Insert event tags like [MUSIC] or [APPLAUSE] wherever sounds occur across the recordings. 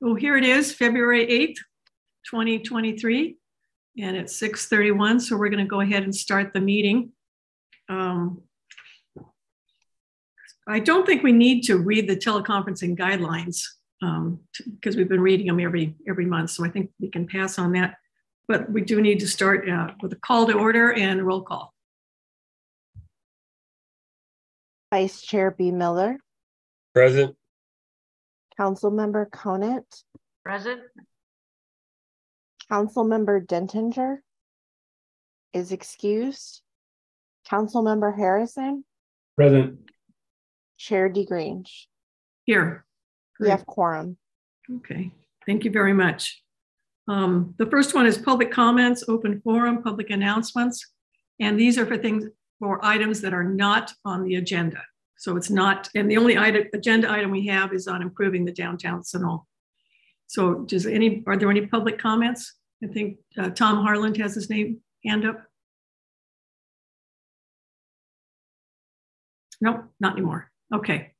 well, here it is, February 8th, 2023, and it's 6:31. So we're going to go ahead and start the meeting. Um, I don't think we need to read the teleconferencing guidelines because um, we've been reading them every every month. So I think we can pass on that. But we do need to start uh, with a call to order and roll call. Vice Chair B. Miller. Present. Councilmember Conant. Present. Councilmember Dentinger is excused. Councilmember Harrison. Present. Chair DeGrange. Here. We have quorum. Okay, thank you very much. Um, the first one is public comments, open forum, public announcements. And these are for things for items that are not on the agenda. So it's not, and the only item, agenda item we have is on improving the downtown Sunol. So does any, are there any public comments? I think uh, Tom Harland has his name hand up. Nope, not anymore. Okay.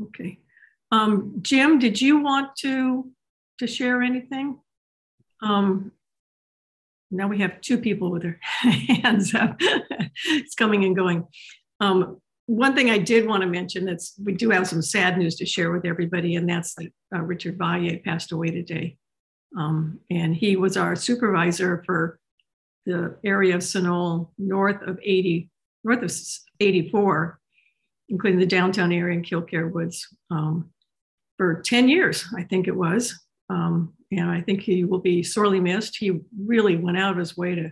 Okay. Um, Jim, did you want to, to share anything? Um, now we have two people with their [LAUGHS] hands up. [LAUGHS] it's coming and going. Um, one thing I did want to mention that's we do have some sad news to share with everybody, and that's that uh, Richard Valle passed away today. Um, and he was our supervisor for the area of Sunol north of 80, north of 84, including the downtown area in Kilkare Woods, um, for 10 years, I think it was. Um, and I think he will be sorely missed. He really went out of his way to,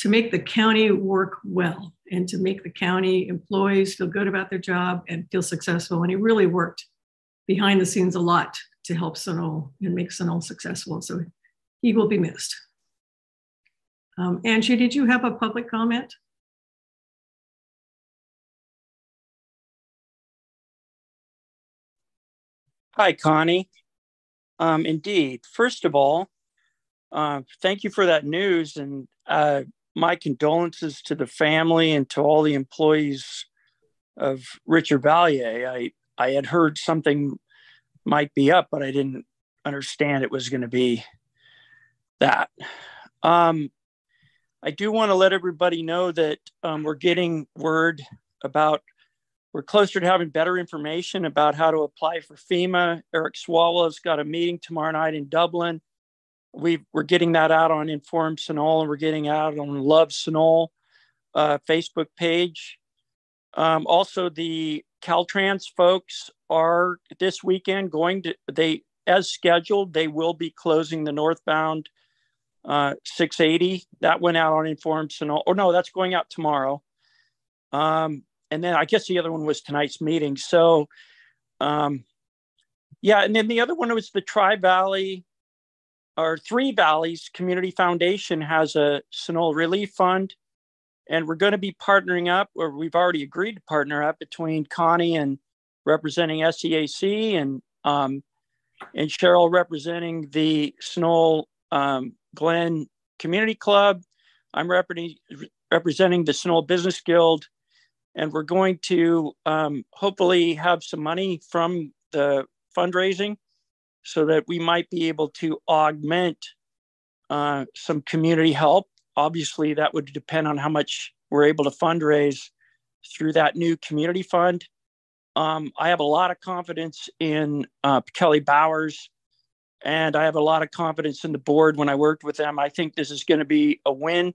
to make the county work well and to make the county employees feel good about their job and feel successful. And he really worked behind the scenes a lot to help Sunol and make Sunol successful. So he will be missed. Um, Angie, did you have a public comment? Hi, Connie. Um, indeed. First of all, uh, thank you for that news and uh, my condolences to the family and to all the employees of Richard Valle. I, I had heard something might be up, but I didn't understand it was going to be that. Um, I do want to let everybody know that um, we're getting word about we're closer to having better information about how to apply for FEMA. Eric Swalwell's got a meeting tomorrow night in Dublin. We are getting that out on Inform Sunol and we're getting out on Love Sunol uh, Facebook page. Um, also, the Caltrans folks are this weekend going to they as scheduled. They will be closing the northbound uh, 680. That went out on Inform Sunol. Or no, that's going out tomorrow. Um, and then I guess the other one was tonight's meeting. So, um, yeah, and then the other one was the Tri Valley or Three Valleys Community Foundation has a Sunol Relief Fund, and we're going to be partnering up, or we've already agreed to partner up between Connie and representing SCAC and um, and Cheryl representing the Sunol um, Glen Community Club. I'm representing representing the Sunol Business Guild and we're going to um, hopefully have some money from the fundraising so that we might be able to augment uh, some community help. Obviously, that would depend on how much we're able to fundraise through that new community fund. Um, I have a lot of confidence in uh, Kelly Bowers, and I have a lot of confidence in the board when I worked with them. I think this is going to be a win.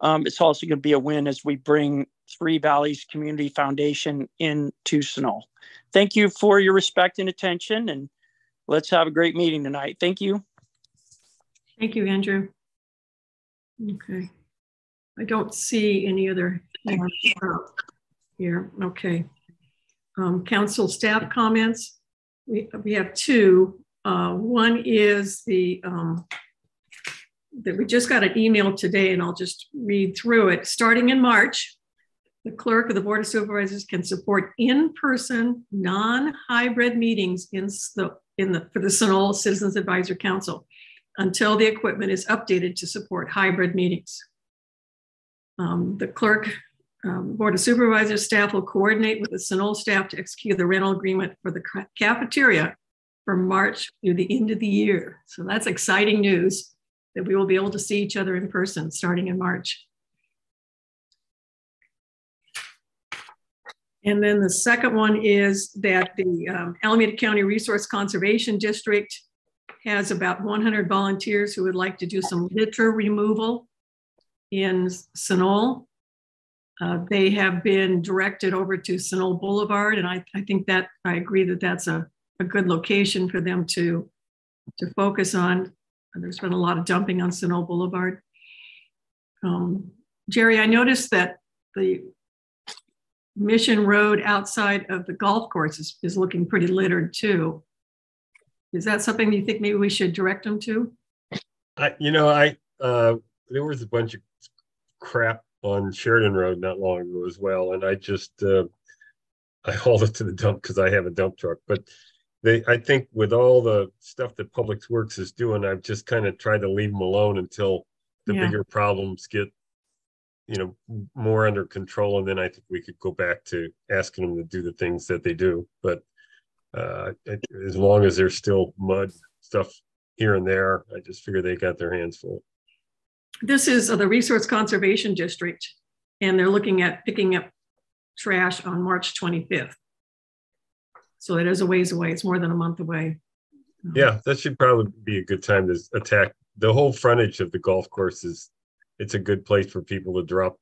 Um, it's also going to be a win as we bring Three Valleys Community Foundation into Sunol. Thank you for your respect and attention, and let's have a great meeting tonight. Thank you. Thank you, Andrew. Okay. I don't see any other here. Okay. Um, council staff comments. We, we have two. Uh, one is the um, that we just got an email today, and I'll just read through it. Starting in March, the clerk of the Board of Supervisors can support in-person, non-hybrid meetings in the, in the, for the Sunol Citizens Advisor Council until the equipment is updated to support hybrid meetings. Um, the clerk, um, Board of Supervisors staff will coordinate with the Sunol staff to execute the rental agreement for the cafeteria from March through the end of the year. So that's exciting news that we will be able to see each other in person starting in March. And then the second one is that the um, Alameda County Resource Conservation District has about 100 volunteers who would like to do some litter removal in Sunol. Uh, they have been directed over to Sunol Boulevard, and I, I think that I agree that that's a, a good location for them to, to focus on. There's been a lot of dumping on Sunol Boulevard. Um, Jerry, I noticed that the Mission Road outside of the golf course is, is looking pretty littered too. Is that something you think maybe we should direct them to? I, you know, I, uh, there was a bunch of crap on Sheridan Road not long ago as well. And I just, uh, I [LAUGHS] hauled it to the dump because I have a dump truck, but they, I think with all the stuff that Public Works is doing, I've just kind of tried to leave them alone until the Yeah. bigger problems get, you know, more under control. And then I think we could go back to asking them to do the things that they do. But uh, as long as there's still mud stuff here and there, I just figure they got their hands full. This is uh, the Resource Conservation District, and they're looking at picking up trash on March 25th. So it is a ways away. It's more than a month away. Yeah, that should probably be a good time to attack the whole frontage of the golf course is it's a good place for people to drop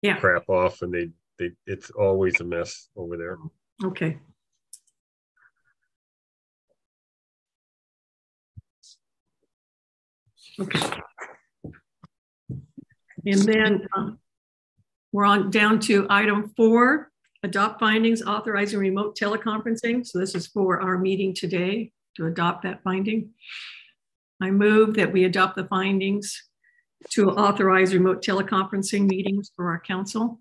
Yeah. crap off and they they it's always a mess over there. Okay. Okay. And then um, we're on down to item four, adopt findings authorizing remote teleconferencing. So this is for our meeting today to adopt that finding. I move that we adopt the findings to authorize remote teleconferencing meetings for our council.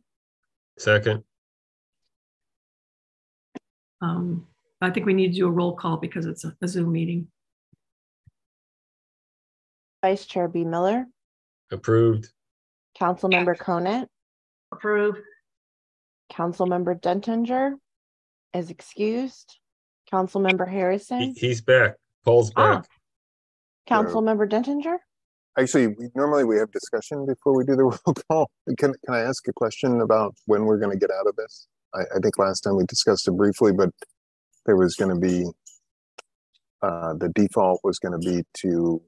Second, Um, I think we need to do a roll call because it's a a Zoom meeting. Vice Chair B. Miller, approved. Councilmember Conant, Approve. Councilmember Dentinger is excused. Councilmember He, Harrison, he's back. Paul's Ah. back. Councilmember Dentinger. Actually, we, normally we have discussion before we do the [LAUGHS] roll call. Can, can I ask a question about when we're gonna get out of this? I, I think last time we discussed it briefly, but there was gonna be uh, the default was gonna be to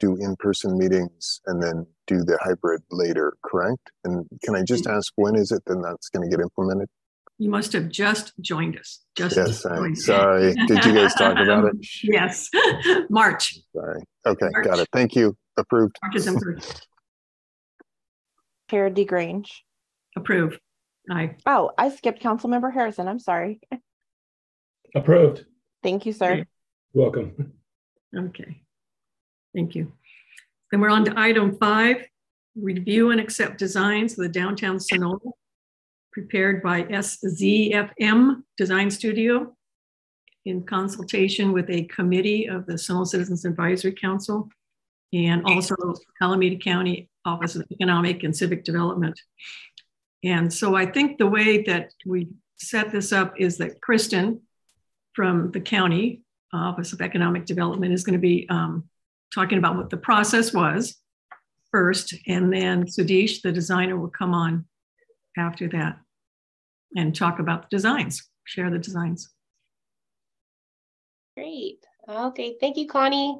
do in-person meetings and then do the hybrid later, correct? And can I just ask, when is it then that's gonna get implemented? You must have just joined us. Just Yes, I- joined. sorry. Did you guys talk about it? [LAUGHS] Yes, [LAUGHS] March. Sorry. Okay, got it. Thank you. Approved. March is approved. Chair DeGrange. Approve. Aye. Oh, I skipped Councilmember Harrison. I'm sorry. Approved. Thank you, sir. Welcome. Okay. Thank you. Then we're on to item five, review and accept designs for the downtown Sunol prepared by SZFM Design Studio in consultation with a committee of the Sunol Citizens Advisory Council and also Alameda County Office of Economic and Civic Development. And so I think the way that we set this up is that Kristen from the county Office of Economic Development is going to be um, talking about what the process was first, and then Sudesh, the designer, will come on after that and talk about the designs, share the designs. Great. Okay, thank you, Connie.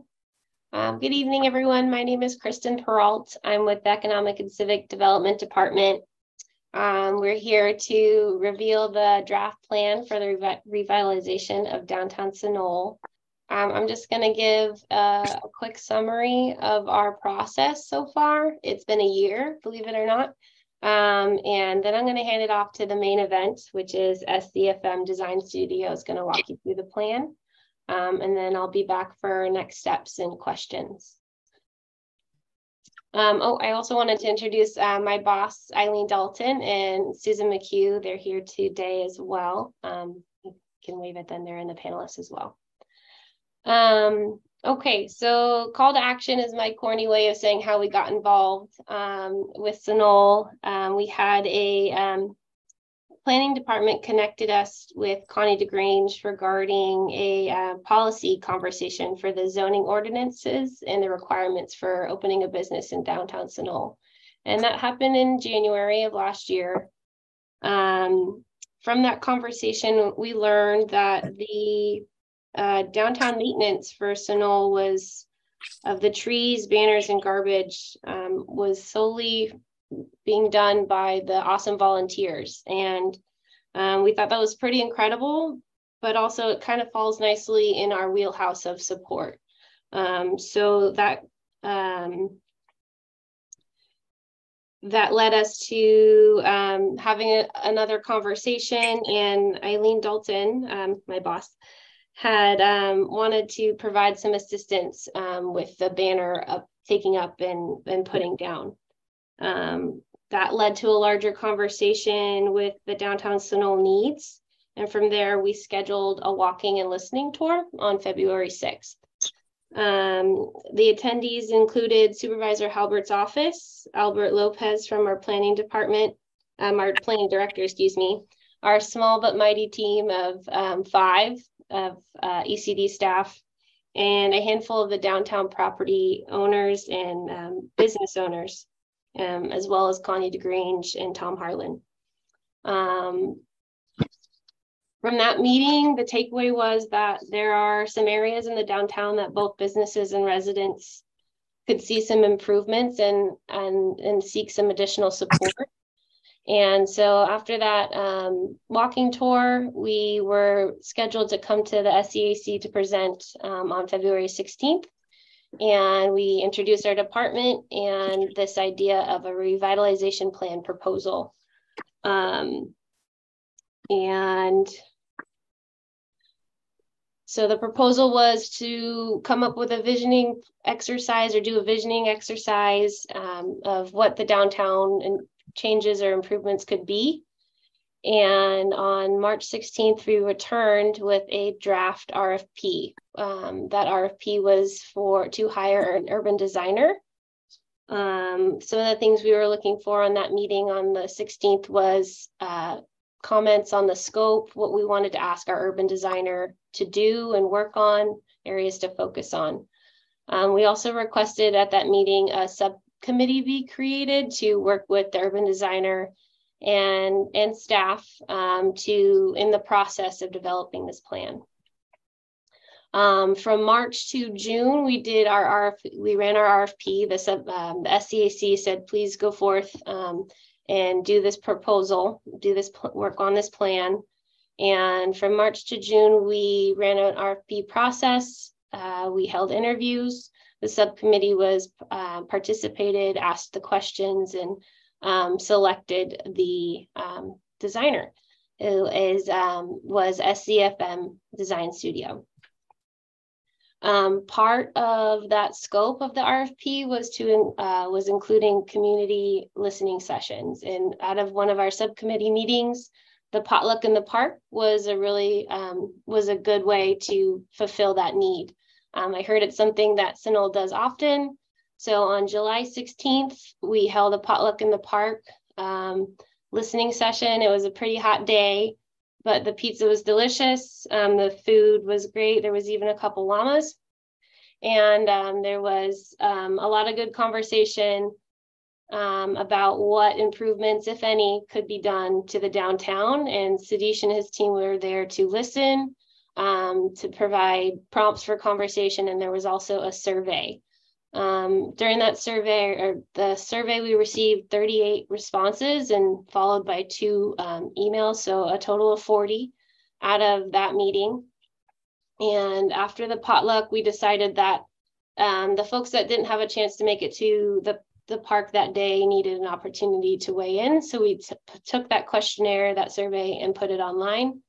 Um, good evening, everyone. My name is Kristen Peralt. I'm with the Economic and Civic Development Department. Um, we're here to reveal the draft plan for the revi- revitalization of downtown Sunol. Um, I'm just going to give a, a quick summary of our process so far. It's been a year, believe it or not. Um, and then I'm going to hand it off to the main event, which is SCFM Design Studio is going to walk you through the plan. Um, and then I'll be back for next steps and questions. Um, oh, I also wanted to introduce uh, my boss, Eileen Dalton and Susan McHugh. They're here today as well. Um, you can wave at them, they're in the panelists as well. Um, okay, so call to action is my corny way of saying how we got involved um, with Sunol. Um, we had a um, planning department connected us with Connie DeGrange regarding a uh, policy conversation for the zoning ordinances and the requirements for opening a business in downtown Sunol. And that happened in January of last year. Um, from that conversation, we learned that the uh, downtown maintenance for Sunol was of the trees, banners, and garbage um, was solely being done by the awesome volunteers. And um, we thought that was pretty incredible, but also it kind of falls nicely in our wheelhouse of support. Um, so that um, that led us to um, having a, another conversation, and Eileen Dalton, um, my boss, had um, wanted to provide some assistance with the banner up, taking up and, and putting down. Um, that led to a larger conversation with the downtown Sunol needs. And from there, we scheduled a walking and listening tour on February 6th. Um, the attendees included Supervisor Haubert's office, Albert Lopez from our planning department, um, our planning director, excuse me, our small but mighty team of um, five of uh, ECD staff, and a handful of the downtown property owners and um, business owners, um, as well as Connie DeGrange and Tom Harlan. Um, from that meeting, the takeaway was that there are some areas in the downtown that both businesses and residents could see some improvements and and and seek some additional support. And so after that um, walking tour, we were scheduled to come to the SCAC to present um, on February 16th. And we introduced our department and this idea of a revitalization plan proposal. Um, and so the proposal was to come up with a visioning exercise or do a visioning exercise um, of what the downtown and changes or improvements could be. And on March 16th, we returned with a draft RFP. Um, that RFP was for to hire an urban designer. Um, some of the things we were looking for on that meeting on the 16th was uh, comments on the scope, what we wanted to ask our urban designer to do and work on, areas to focus on. Um, we also requested at that meeting a subcommittee be created to work with the urban designer and, and staff um, to in the process of developing this plan. Um, from March to June, we did our RFP, we ran our RFP. The, sub, um, the SCAC said, please go forth um, and do this proposal, do this work on this plan. And from March to June, we ran an RFP process. Uh, we held interviews. The subcommittee was uh, participated, asked the questions, and um, selected the um, designer, who is um, was SCFM Design Studio. Um, part of that scope of the RFP was to uh, was including community listening sessions. And out of one of our subcommittee meetings, the potluck in the park was a really um, was a good way to fulfill that need. Um, I heard it's something that Sunol does often. So on July 16th, we held a potluck in the park um, listening session. It was a pretty hot day but the pizza was delicious. Um, the food was great. There was even a couple llamas. And um, there was um, a lot of good conversation um, about what improvements, if any, could be done to the downtown. And Sadish and his team were there to listen, um, to provide prompts for conversation. And there was also a survey. Um, during that survey or the survey, we received 38 responses and followed by two um, emails, so a total of 40 out of that meeting. And after the potluck, we decided that um, the folks that didn't have a chance to make it to the, the park that day needed an opportunity to weigh in. So we took that questionnaire, that survey, and put it online,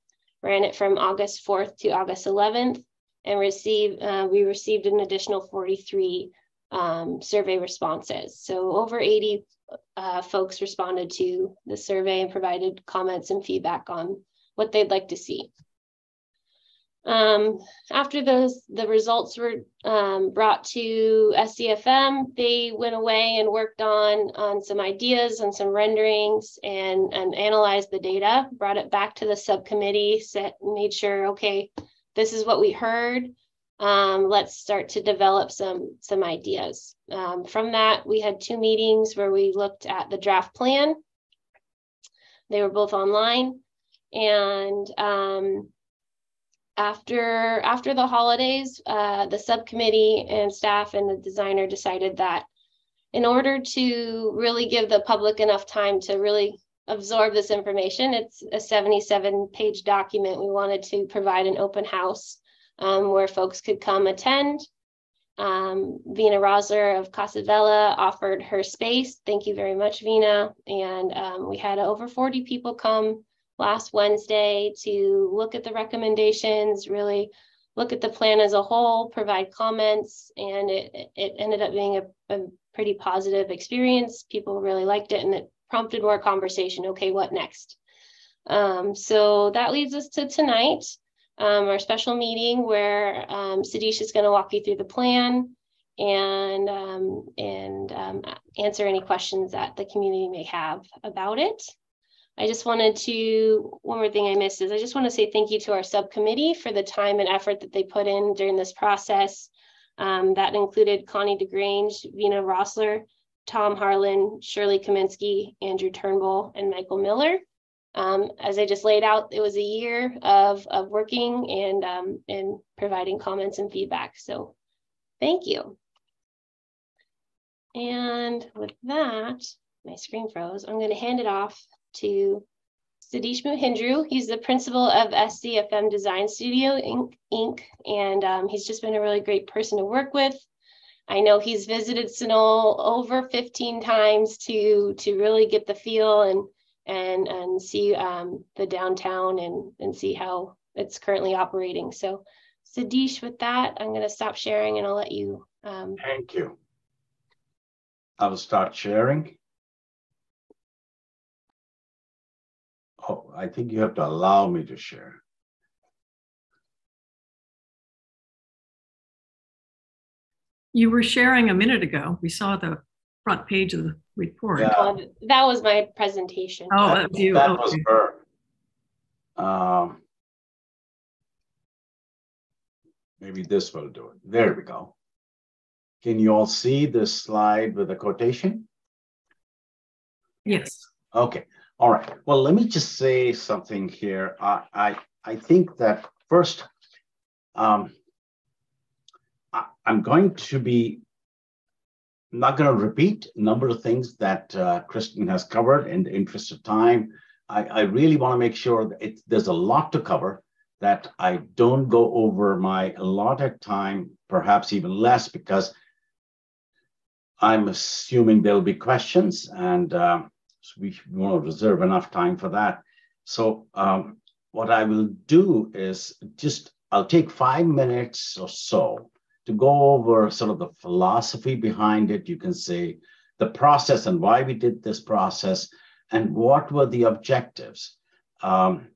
ran it from August 4th to August 11th, and received uh, we received an additional 43 um, survey responses. So over 80 uh, folks responded to the survey and provided comments and feedback on what they'd like to see. Um, after those, the results were um, brought to SCFM, they went away and worked on, on some ideas and some renderings and, and analyzed the data, brought it back to the subcommittee, set, made sure, okay, this is what we heard. Um, let's start to develop some, some ideas. Um, from that, we had two meetings where we looked at the draft plan. They were both online. And um, after after the holidays, uh, the subcommittee and staff and the designer decided that in order to really give the public enough time to really absorb this information, it's a 77 page document. We wanted to provide an open house um, where folks could come attend. Um, Vina Rosler of Casa Bella offered her space. Thank you very much, Vina. And um, we had over 40 people come last Wednesday to look at the recommendations, really look at the plan as a whole, provide comments, and it, it ended up being a, a pretty positive experience. People really liked it and it prompted more conversation. Okay, what next? Um, so that leads us to tonight, um, our special meeting where um, Sadish is going to walk you through the plan and um, and um, answer any questions that the community may have about it. I just wanted to, one more thing I missed is I just want to say thank you to our subcommittee for the time and effort that they put in during this process. Um, that included Connie DeGrange, Vina Rossler, Tom Harlan, Shirley Kaminsky, Andrew Turnbull, and Michael Miller. Um, as I just laid out, it was a year of, of working and, um, and providing comments and feedback. So thank you. And with that, my screen froze. I'm going to hand it off to Sadish Mohindru. He's the principal of SCFM Design Studio Inc. Inc. And um, he's just been a really great person to work with. I know he's visited Sunol over 15 times to to really get the feel and and and see um, the downtown and and see how it's currently operating. So, Sadish, with that, I'm going to stop sharing and I'll let you. Um, Thank you. I will start sharing. Oh, I think you have to allow me to share. You were sharing a minute ago. We saw the front page of the report. Yeah. uh, that was my presentation. Oh, that, that was you. that was her. Um, maybe this will do it. There we go. Can you all see this slide with the quotation? Yes. Okay, all right. Well, let me just say something here. I I, I think that first, um, I, I'm going to be not going to repeat a number of things that uh, Kristen has covered in the interest of time. I, I really want to make sure that it, there's a lot to cover that I don't go over my allotted time, perhaps even less, because I'm assuming there'll be questions and uh, we want to reserve enough time for that. So um, what I will do is just, I'll take five minutes or so to go over sort of the philosophy behind it. You can say the process and why we did this process and what were the objectives um,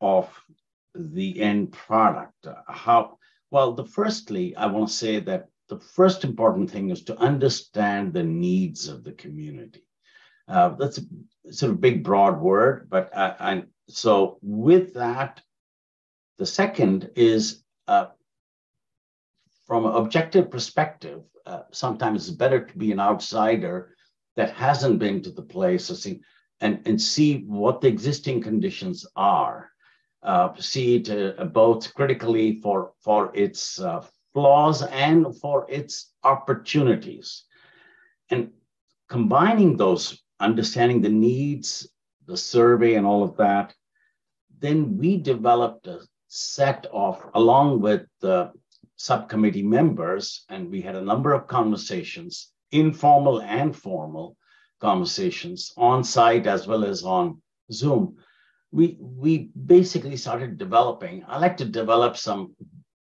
of the end product. How, well, the firstly, I want to say that the first important thing is to understand the needs of the community. Uh, that's a sort of big, broad word, but uh, and so with that, the second is uh, from an objective perspective. Uh, sometimes it's better to be an outsider that hasn't been to the place to see and and see what the existing conditions are. Uh, see it uh, both critically for for its flaws and for its opportunities, and combining those understanding the needs, the survey, and all of that, then we developed a set of, along with the subcommittee members, and we had a number of conversations, informal and formal conversations on site as well as on Zoom. We, we basically started developing, I like to develop some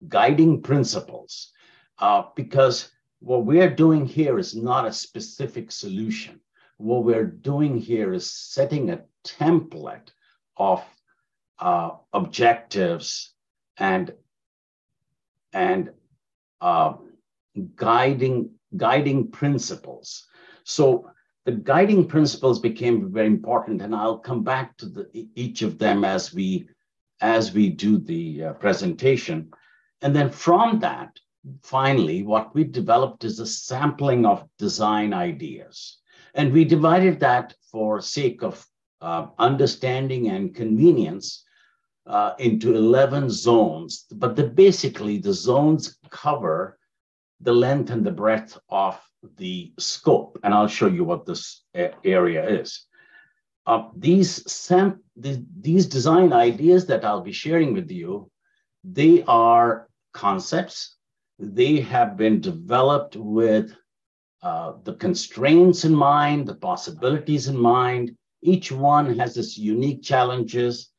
guiding principles uh, because what we're doing here is not a specific solution what we're doing here is setting a template of uh, objectives and and uh, guiding guiding principles. So the guiding principles became very important, and I'll come back to the, each of them as we as we do the uh, presentation. And then from that, finally, what we developed is a sampling of design ideas. And we divided that for sake of uh, understanding and convenience uh, into 11 zones. But the, basically, the zones cover the length and the breadth of the scope. And I'll show you what this area is. Uh, these, the, these design ideas that I'll be sharing with you, they are concepts. They have been developed with uh, the constraints in mind, the possibilities in mind. Each one has its unique challenges,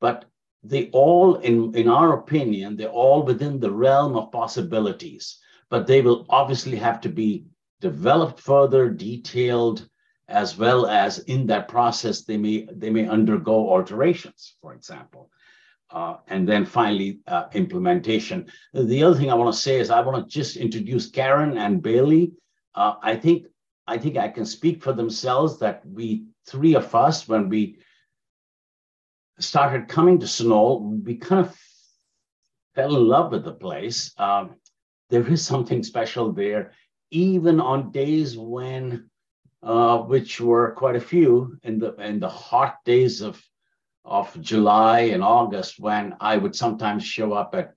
but they all, in, in our opinion, they're all within the realm of possibilities, but they will obviously have to be developed further, detailed, as well as in that process, they may, they may undergo alterations, for example. Uh, and then finally, uh, implementation. The other thing I want to say is I want to just introduce Karen and Bailey. Uh, I think I think I can speak for themselves that we three of us, when we started coming to Sunol, we kind of fell in love with the place. Um, there is something special there, even on days when uh, which were quite a few in the in the hot days of of July and August, when I would sometimes show up at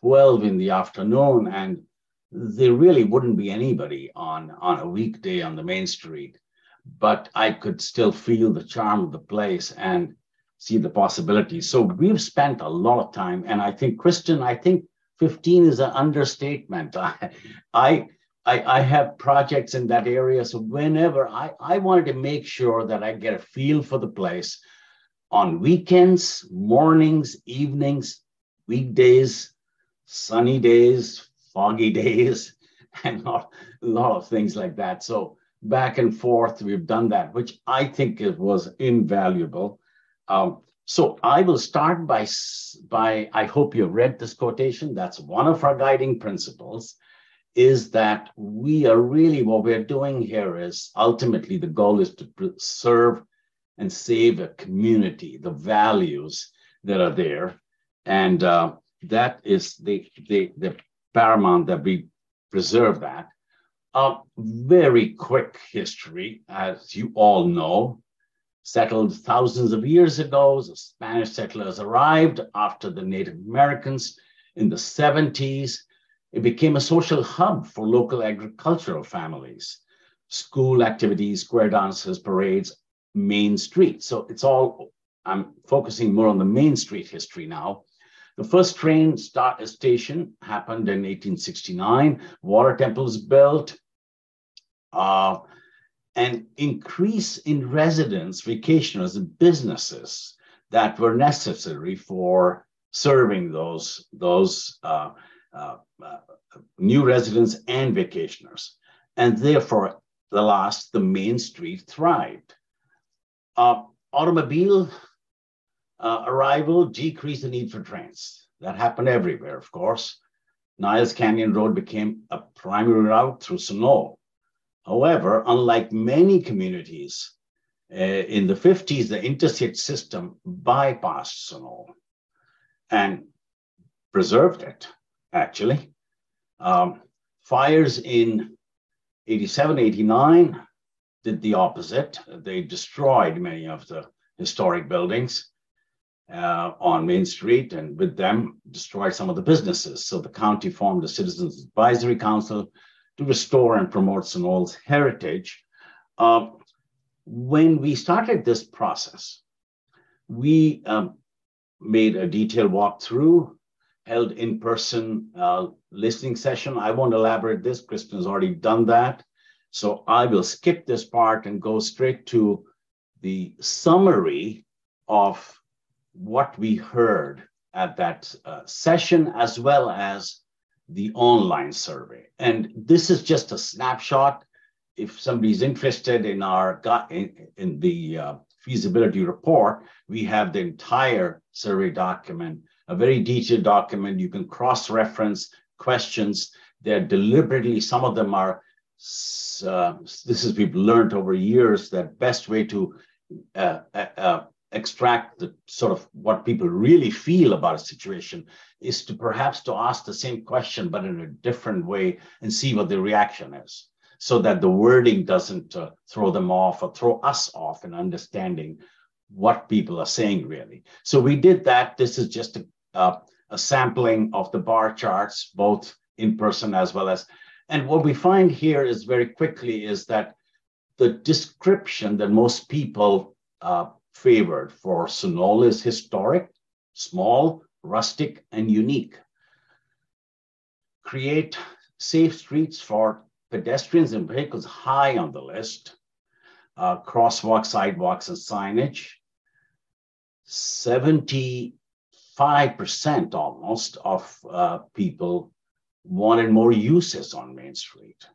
12 in the afternoon and there really wouldn't be anybody on, on a weekday on the main street. But I could still feel the charm of the place and see the possibilities. So we've spent a lot of time, and I think, Christian, I think 15 is an understatement. [LAUGHS] I, I I, I have projects in that area. So whenever I, I wanted to make sure that I get a feel for the place on weekends, mornings, evenings, weekdays, sunny days, foggy [LAUGHS] days, and a lot, a lot of things like that. So back and forth, we've done that, which I think it was invaluable. Um, so I will start by, by, I hope you've read this quotation. That's one of our guiding principles is that we are really what we're doing here is ultimately the goal is to serve and save a community, the values that are there. And uh, that is the, the, the paramount that we preserve that. A very quick history, as you all know, settled thousands of years ago. The Spanish settlers arrived after the Native Americans in the 70s it became a social hub for local agricultural families, school activities, square dances, parades, main street. So it's all, I'm focusing more on the main street history now. The first train start, station happened in 1869. Water temples built. Uh, and increase in residents, vacationers, and businesses that were necessary for serving those, those uh, uh, uh, new residents and vacationers. And therefore, the last, the main street thrived. Uh, automobile uh, arrival decreased the need for trains. That happened everywhere, of course. Niles Canyon Road became a primary route through Sunol. However, unlike many communities, uh, in the 50s, the interstate system bypassed Sunol and preserved it actually. Um, fires in 87, 89 did the opposite. They destroyed many of the historic buildings uh, on Main Street and with them destroyed some of the businesses. So the county formed a Citizens Advisory Council to restore and promote Sunol's heritage. Uh, when we started this process, we um, made a detailed walkthrough held in-person uh, listening session. I won't elaborate this. Kristen has already done that. So I will skip this part and go straight to the summary of what we heard at that uh, session, as well as the online survey. And this is just a snapshot. If somebody's interested in our in, in the uh, feasibility report, we have the entire survey document a very detailed document. You can cross reference questions. They're deliberately, some of them are, uh, this is we've learned over years that best way to uh, uh, uh, extract the sort of what people really feel about a situation is to perhaps to ask the same question but in a different way and see what the reaction is so that the wording doesn't uh, throw them off or throw us off in understanding what people are saying really. So we did that. This is just a, uh, a sampling of the bar charts both in person as well as and what we find here is very quickly is that the description that most people uh, favored for Sunol is historic, small, rustic, and unique. Create safe streets for pedestrians and vehicles high on the list. Uh, crosswalks, sidewalks, and signage. 75% almost of uh, people wanted more uses on Main Street.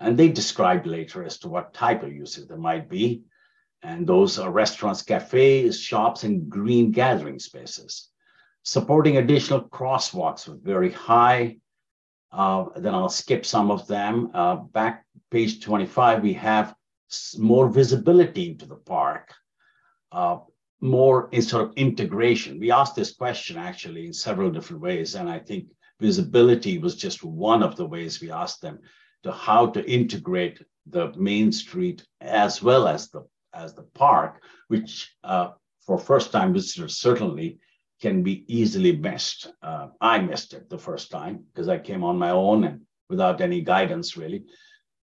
And they described later as to what type of uses there might be. And those are restaurants, cafes, shops, and green gathering spaces. Supporting additional crosswalks with very high. Uh, then I'll skip some of them. Uh, back page 25, we have more visibility into the park, uh, more in sort of integration. We asked this question actually in several different ways, and I think visibility was just one of the ways we asked them to how to integrate the main street as well as the as the park, which uh, for first-time visitors certainly can be easily missed. Uh, I missed it the first time because I came on my own and without any guidance really.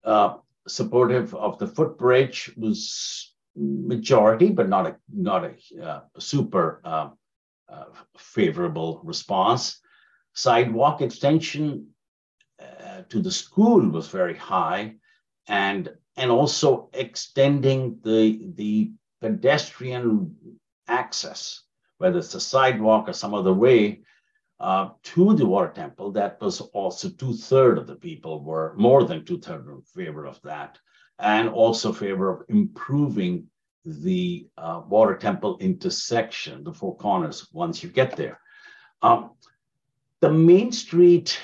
Uh, supportive of the footbridge was majority, but not a not a, uh, super uh, uh, favorable response. Sidewalk extension uh, to the school was very high, and and also extending the, the pedestrian access, whether it's a sidewalk or some other way, uh, to the water temple. That was also two thirds of the people were more than two thirds in favor of that, and also favor of improving the uh, water temple intersection, the four corners, once you get there. Um, the main street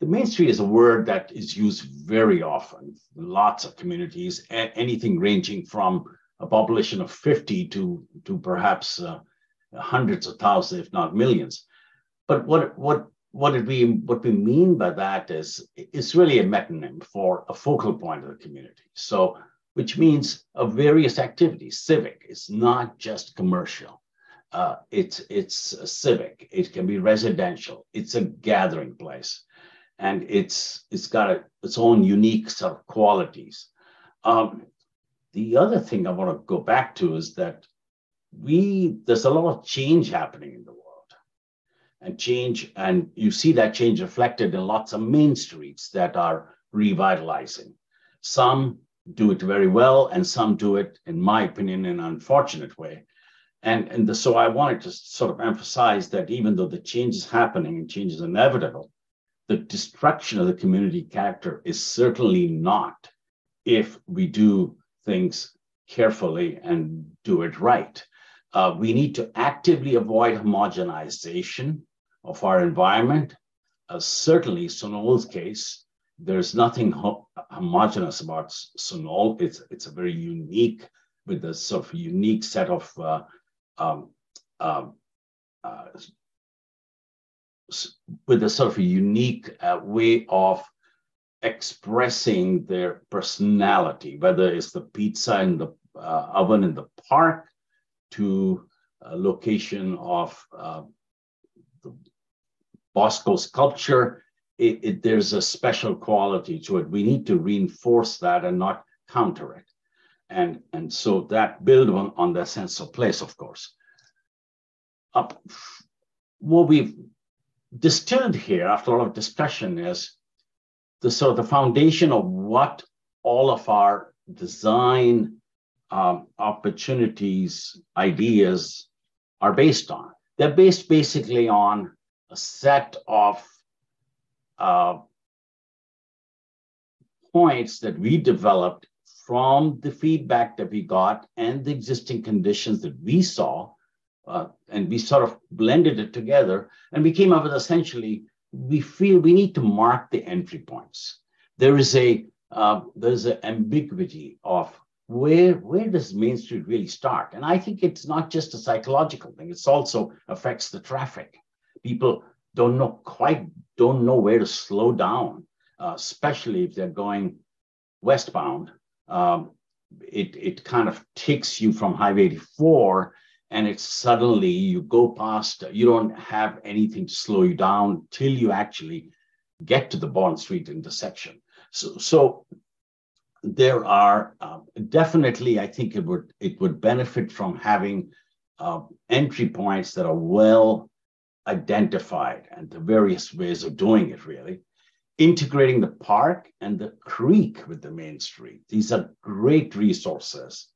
the main street is a word that is used very often in lots of communities, anything ranging from a population of 50 to, to perhaps uh, hundreds of thousands, if not millions. But what, what, what, did we, what we mean by that is it's really a metonym for a focal point of the community. So, which means of various activities, civic, it's not just commercial. Uh, it's it's civic. It can be residential. It's a gathering place and it's it's got a, its own unique sort of qualities. Um, the other thing I want to go back to is that we there's a lot of change happening in the world, and change, and you see that change reflected in lots of main streets that are revitalizing. Some do it very well, and some do it, in my opinion, in an unfortunate way. And, and the, so I wanted to sort of emphasize that even though the change is happening and change is inevitable, the destruction of the community character is certainly not if we do things carefully and do it right. Uh, we need to actively avoid homogenization of our environment. Uh, certainly, Sunol's case, there's nothing ho- homogenous about Sunol. It's, it's a very unique, with a sort of unique set of uh, um, um uh, with a sort of a unique uh, way of expressing their personality, whether it's the pizza in the uh, oven in the park to a location of uh, the Bosco sculpture. It, it, there's a special quality to it. We need to reinforce that and not counter it. And, and so that build on, on that sense of place, of course. Uh, what we've distilled here after a lot of discussion is the sort of the foundation of what all of our design um, opportunities, ideas are based on. They're based basically on a set of uh, points that we developed from the feedback that we got and the existing conditions that we saw uh, and we sort of blended it together, and we came up with essentially we feel we need to mark the entry points. There is a uh, there's an ambiguity of where where does Main Street really start, and I think it's not just a psychological thing; it's also affects the traffic. People don't know quite don't know where to slow down, uh, especially if they're going westbound. Um, it it kind of takes you from Highway 84 and it's suddenly you go past, you don't have anything to slow you down till you actually get to the Bond Street intersection. So, so there are uh, definitely, I think it would it would benefit from having uh, entry points that are well identified and the various ways of doing it. Really, integrating the park and the creek with the main street. These are great resources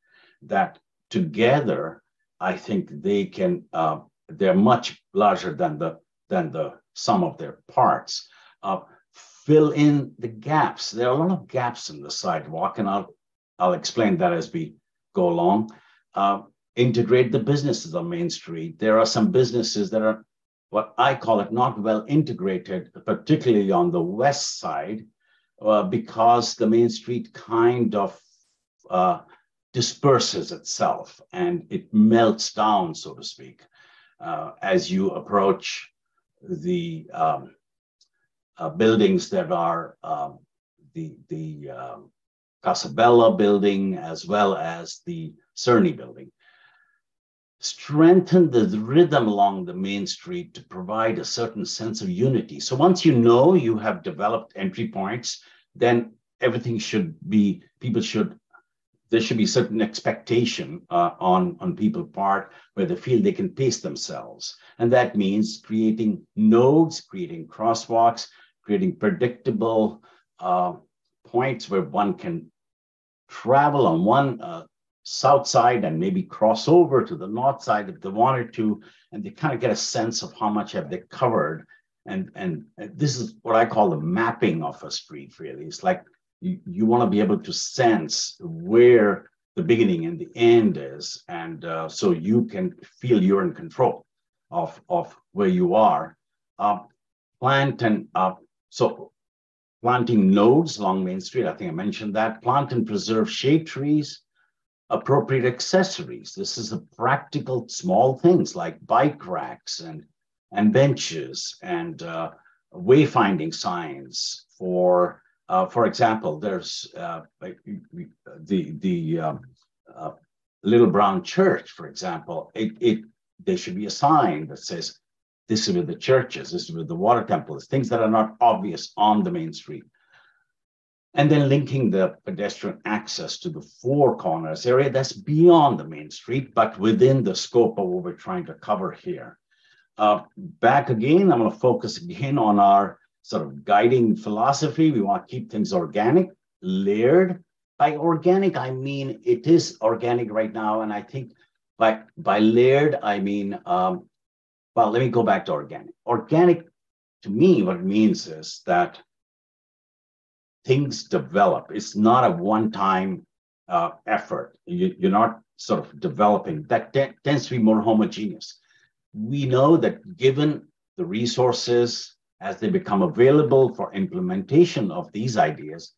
that together I think they can, uh, they're much larger than the, than the sum of their parts. Uh, fill in the gaps. There are a lot of gaps in the sidewalk, and I'll, I'll explain that as we go along. Uh, integrate the businesses on Main Street. There are some businesses that are what I call it not well integrated, particularly on the west side, uh, because the Main Street kind of uh, disperses itself and it melts down, so to speak, uh, as you approach the um, uh, buildings that are um, the, the um, Casabella building as well as the Cerny building. Strengthen the rhythm along the main street to provide a certain sense of unity. So once you know you have developed entry points, then everything should be, people should there should be certain expectation uh, on, on people's part where they feel they can pace themselves. And that means creating nodes, creating crosswalks, creating predictable uh, points where one can travel on one uh, south side and maybe cross over to the north side if they wanted to, and they kind of get a sense of how much have they covered. And, and this is what I call the mapping of a street, really. It's like you, you want to be able to sense where the beginning and the end is. And uh, so you can feel you're in control of, of where you are. Uh, plant and uh, so planting nodes along Main Street, I think I mentioned that. Plant and preserve shade trees, appropriate accessories. This is the practical small things like bike racks and, and benches and uh, wayfinding signs for uh, for example, there's uh, the the um, uh, Little Brown Church, for example. It, it there should be a sign that says this is where the church is, this is where the water temple is, things that are not obvious on the main street. And then linking the pedestrian access to the four corners area that's beyond the main street, but within the scope of what we're trying to cover here. Uh, back again, I'm going to focus again on our sort of guiding philosophy. We want to keep things organic, layered. By organic, I mean it is organic right now. And I think by, by layered, I mean, um, well, let me go back to organic. Organic, to me, what it means is that things develop. It's not a one time uh, effort. You, are not sort of developing. That tends to be more homogeneous. We know that given the resources, as they become available for implementation of these ideas,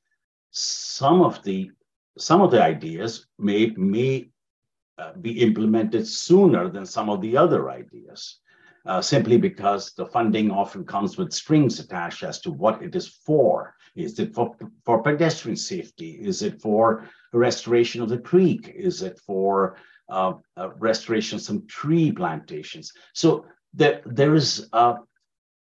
some of the some of the ideas may may uh, be implemented sooner than some of the other ideas, uh, simply because the funding often comes with strings attached as to what it is for. Is it for, for pedestrian safety? Is it for restoration of the creek? Is it for uh, uh restoration of some tree plantations? So there, there is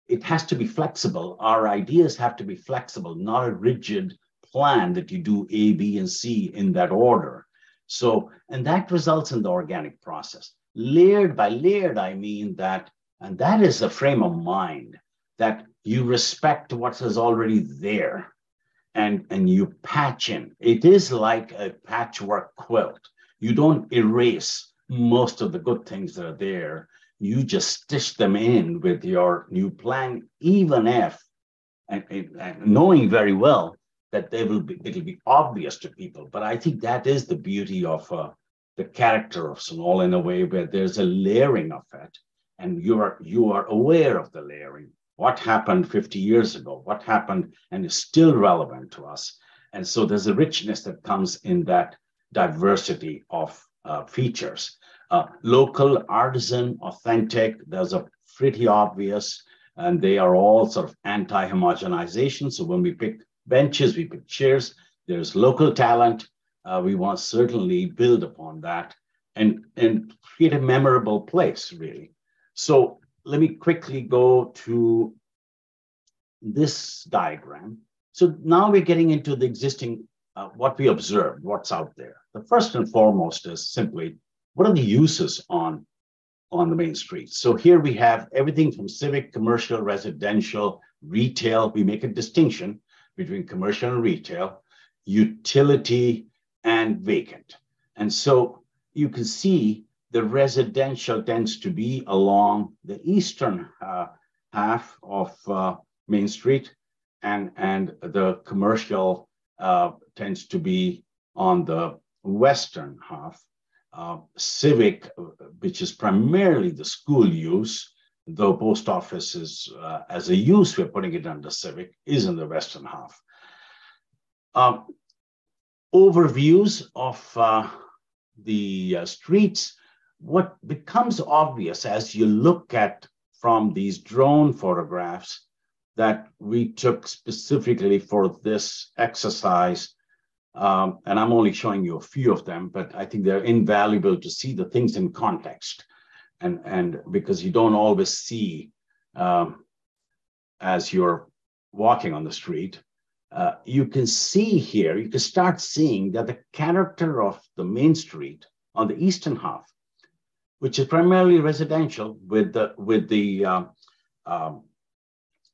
it has to be flexible. Our ideas have to be flexible, not a rigid plan that you do A, B, and C in that order. So, and that results in the organic process. Layered by layered, I mean that, and that is a frame of mind that you respect what is already there and, and you patch in. It is like a patchwork quilt. You don't erase most of the good things that are there you just stitch them in with your new plan, even if, and, and knowing very well that they will be, it'll be obvious to people. But I think that is the beauty of a, the character of Sunol in a way where there's a layering of it, and you are you are aware of the layering. What happened 50 years ago? What happened and is still relevant to us? And so there's a richness that comes in that diversity of uh, features. Uh, local, artisan, authentic, there's a pretty obvious, and they are all sort of anti-homogenization. So when we pick benches, we pick chairs, there's local talent, uh, we want to certainly build upon that and, and create a memorable place, really. So let me quickly go to this diagram. So now we're getting into the existing, uh, what we observed, what's out there. The first and foremost is simply, what are the uses on, on the main street? So here we have everything from civic, commercial, residential, retail. We make a distinction between commercial and retail, utility, and vacant. And so you can see the residential tends to be along the eastern uh, half of uh, Main Street, and, and the commercial uh, tends to be on the western half. Uh, civic, which is primarily the school use, though post office is uh, as a use, we're putting it under civic, is in the western half. Um, overviews of uh, the uh, streets, what becomes obvious as you look at from these drone photographs that we took specifically for this exercise, um, and I'm only showing you a few of them, but I think they're invaluable to see the things in context, and and because you don't always see um, as you're walking on the street uh, you can see here, you can start seeing that the character of the main street on the eastern half, which is primarily residential with the, with the, uh, um,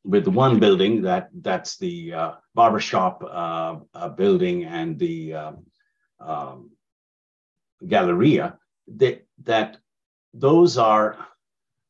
with one building that that's the uh, barbershop uh, uh, building and the um, um, galleria, that, that those are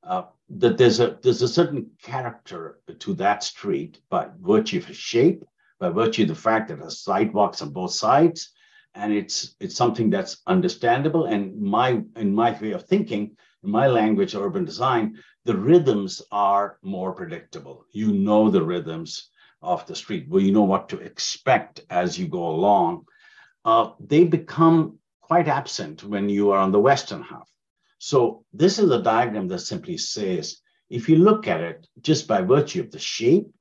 uh, that there's a there's a certain character to that street by virtue of shape by virtue of the fact that there's sidewalks on both sides, and it's it's something that's understandable. And my in my way of thinking, in my language, urban design, the rhythms are more predictable. You know the rhythms of the street, where you know what to expect as you go along. Uh, they become quite absent when you are on the western half. So this is a diagram that simply says, if you look at it just by virtue of the shape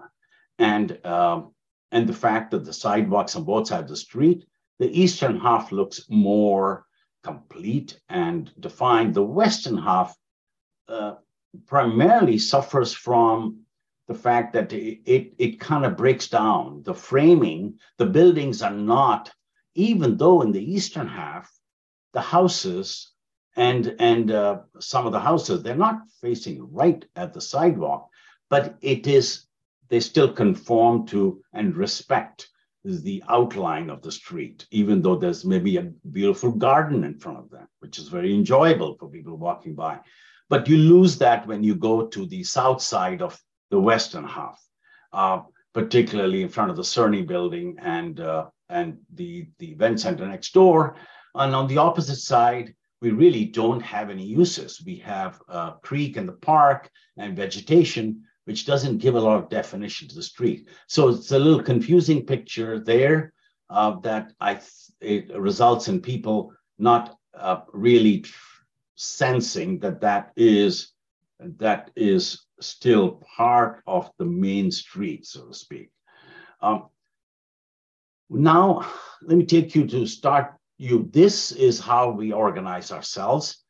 and um, and the fact that the sidewalks on both sides of the street, the eastern half looks more complete and defined. The western half uh, primarily suffers from the fact that it, it, it kind of breaks down. The framing, the buildings are not, even though in the eastern half, the houses and, and uh, some of the houses, they're not facing right at the sidewalk, but it is they still conform to and respect the outline of the street, even though there's maybe a beautiful garden in front of them, which is very enjoyable for people walking by. But you lose that when you go to the south side of the western half, uh, particularly in front of the Cerny building and, uh, and the, the event center next door. And on the opposite side, we really don't have any uses. We have a creek in the park and vegetation, which doesn't give a lot of definition to the street. So it's a little confusing picture there uh, that I it results in people not uh, really sensing that that is that is still part of the main street, so to speak. Um, now, let me take you to start you. This is how we organize ourselves.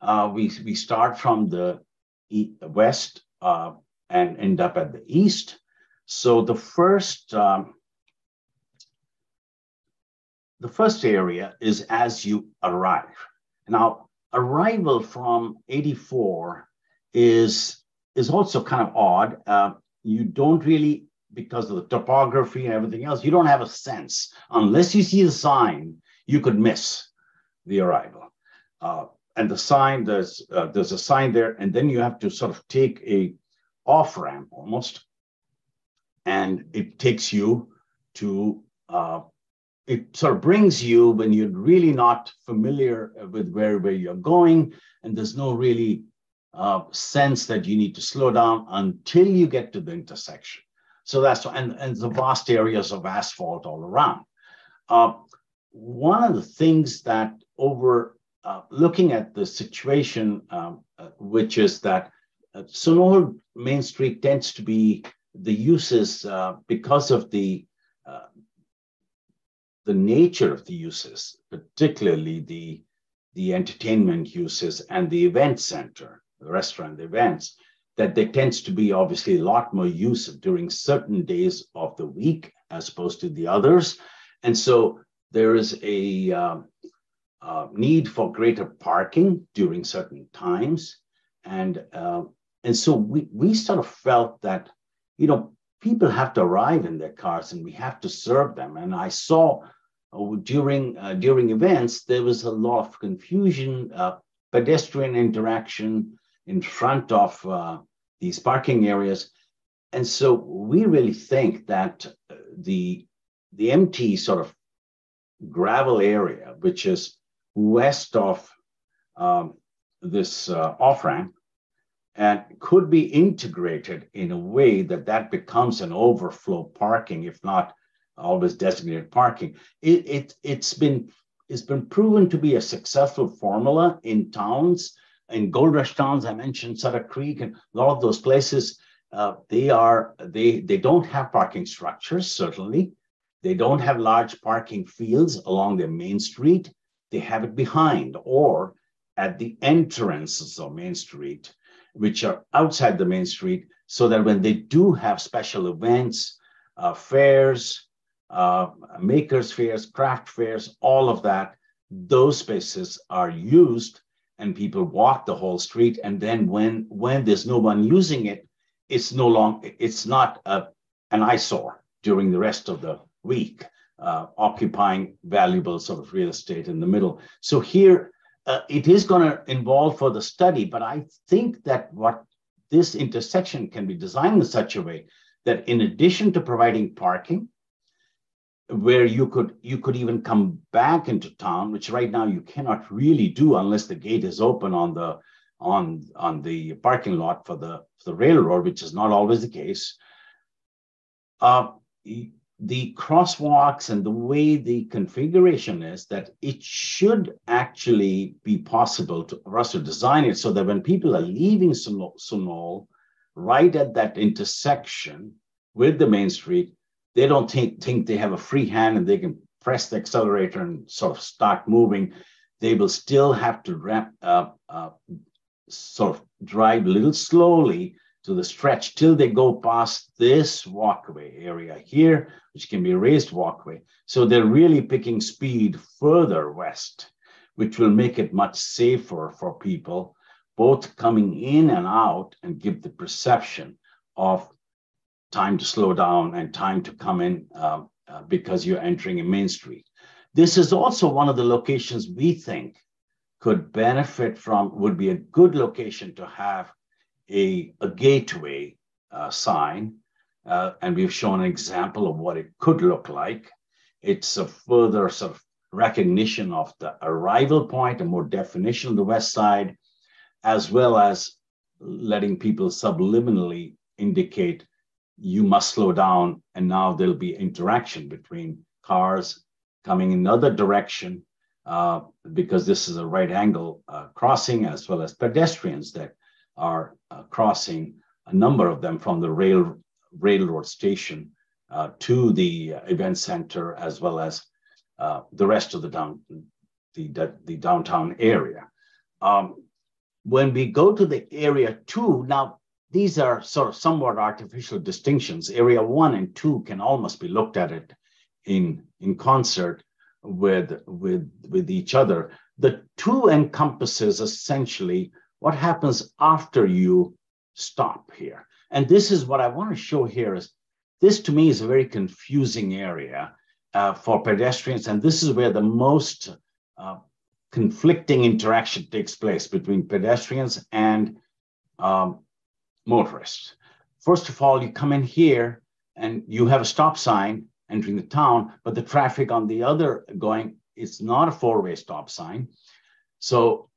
Uh, we, we start from the west uh, and end up at the east. So the first, um, the first area is as you arrive. Now, arrival from 84 is, is also kind of odd. Uh, you don't really, because of the topography and everything else, you don't have a sense. Unless you see the sign, you could miss the arrival. Uh, and the sign, there's, uh, there's a sign there, and then you have to sort of take a off ramp almost. And it takes you to uh, it sort of brings you when you're really not familiar with where, where you're going, and there's no really uh, sense that you need to slow down until you get to the intersection. So that's and, and the vast areas of asphalt all around. Uh, one of the things that over uh, looking at the situation, um, uh, which is that uh, Sunol Main Street tends to be the uses uh, because of the uh, the nature of the uses, particularly the the entertainment uses and the event center, the restaurant, the events, that there tends to be obviously a lot more use during certain days of the week as opposed to the others. And so there is a um, uh, need for greater parking during certain times. And, uh, and so we, we sort of felt that, you know, people have to arrive in their cars and we have to serve them. And I saw uh, during, uh, during events, there was a lot of confusion, uh, pedestrian interaction in front of uh, these parking areas. And so we really think that the, the empty sort of gravel area, which is west of um, this uh, off ramp, and could be integrated in a way that that becomes an overflow parking, if not always designated parking. It, it, it's been it's been proven to be a successful formula in towns, in gold rush towns. I mentioned Sutter Creek and a lot of those places. Uh, they are they they don't have parking structures certainly, they don't have large parking fields along their main street. They have it behind or at the entrances of Main Street, which are outside the main street, so that when they do have special events, uh, fairs, uh, makers fairs, craft fairs, all of that, those spaces are used and people walk the whole street. And then when when there's no one using it, it's no long it's not a, an eyesore during the rest of the week, uh, occupying valuable sort of real estate in the middle. So here, uh, it is going to involve further study, but I think that what this intersection can be designed in such a way that in addition to providing parking, where you could you could even come back into town, which right now you cannot really do unless the gate is open on the on on the parking lot for the for the railroad, which is not always the case. Uh, the crosswalks and the way the configuration is that it should actually be possible to, for us to design it so that when people are leaving Sunol, right at that intersection with the main street, they don't think, think they have a free hand and they can press the accelerator and sort of start moving. They will still have to ramp, uh, uh, sort of drive a little slowly to the stretch till they go past this walkway area here, which can be a raised walkway. So they're really picking speed further west, which will make it much safer for people, both coming in and out and give the perception of time to slow down and time to come in uh, uh, because you're entering a main street. This is also one of the locations we think could benefit from, would be a good location to have a, a gateway uh, sign, uh, and we've shown an example of what it could look like. It's a further sort of recognition of the arrival point, a more definition of the west side, as well as letting people subliminally indicate you must slow down, and now there'll be interaction between cars coming in another direction uh, because this is a right angle uh, crossing, as well as pedestrians that are uh, crossing, a number of them from the rail railroad station uh, to the event center, as well as uh, the rest of the down the, the, the downtown area. Um, when we go to the area two, now these are sort of somewhat artificial distinctions. Area one and two can almost be looked at it in, in concert with, with, with each other. The two encompasses essentially what happens after you stop here. And this is what I want to show here is this to me is a very confusing area uh, for pedestrians. And this is where the most uh, conflicting interaction takes place between pedestrians and um, motorists. First of all, you come in here and you have a stop sign entering the town, but the traffic on the other going, it's not a four-way stop sign. So,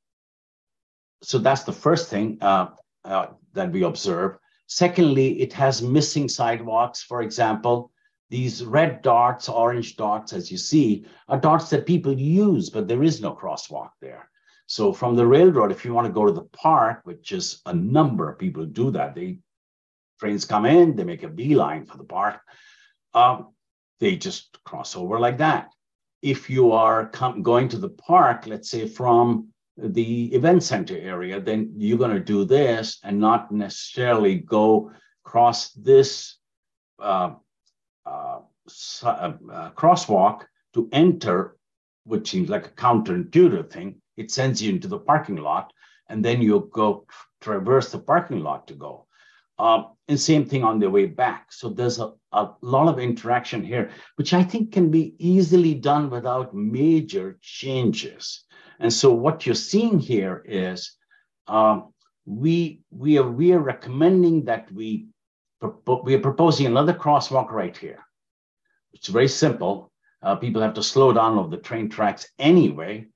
so that's the first thing uh, uh, that we observe. Secondly, it has missing sidewalks. For example, these red dots, orange dots, as you see, are dots that people use, but there is no crosswalk there. So from the railroad, if you want to go to the park, which is a number of people do that, they trains come in, they make a beeline for the park. Um, they just cross over like that. If you are come, going to the park, let's say from the event center area, then you're going to do this and not necessarily go cross this uh, uh, uh, uh, crosswalk to enter, which seems like a counterintuitive thing. It sends you into the parking lot, and then you go traverse the parking lot to go. Um, and same thing on the way back. So there's a, a lot of interaction here, which I think can be easily done without major changes. And so what you're seeing here is um, we we are we are recommending that we we are proposing another crosswalk right here. It's very simple. Uh, people have to slow down over the train tracks anyway.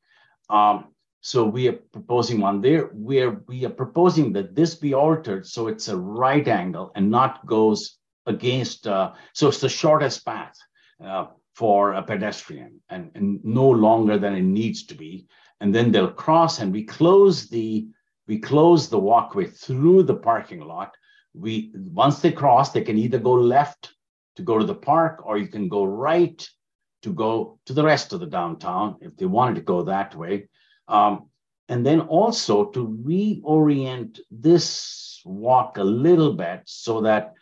Um, so we are proposing one there where we are proposing that this be altered so it's a right angle and not goes against, uh, so it's the shortest path uh, for a pedestrian and, and no longer than it needs to be. And then they'll cross and we close the, we close the walkway through the parking lot. We, once they cross, they can either go left to go to the park or you can go right to go to the rest of the downtown if they wanted to go that way. Um, and then also to reorient this walk a little bit so that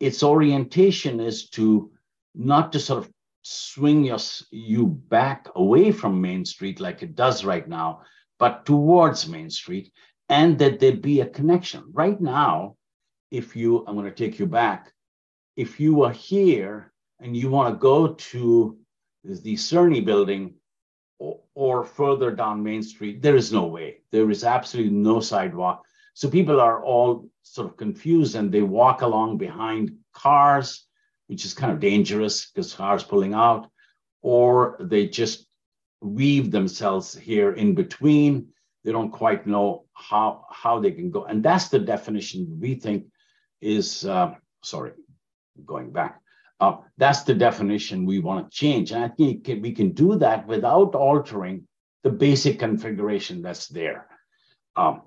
its orientation is to not to sort of swing your, you back away from Main Street like it does right now, but towards Main Street, and that there be a connection. Right now, if you, I'm going to take you back, if you are here and you want to go to the Cerny building, or, or further down Main Street, there is no way. There is absolutely no sidewalk. So people are all sort of confused and they walk along behind cars, which is kind of dangerous because cars pulling out, or they just weave themselves here in between. They don't quite know how how they can go, and that's the definition we think is uh, sorry, going back. Uh, that's the definition we want to change. And I think we can do that without altering the basic configuration that's there. Um,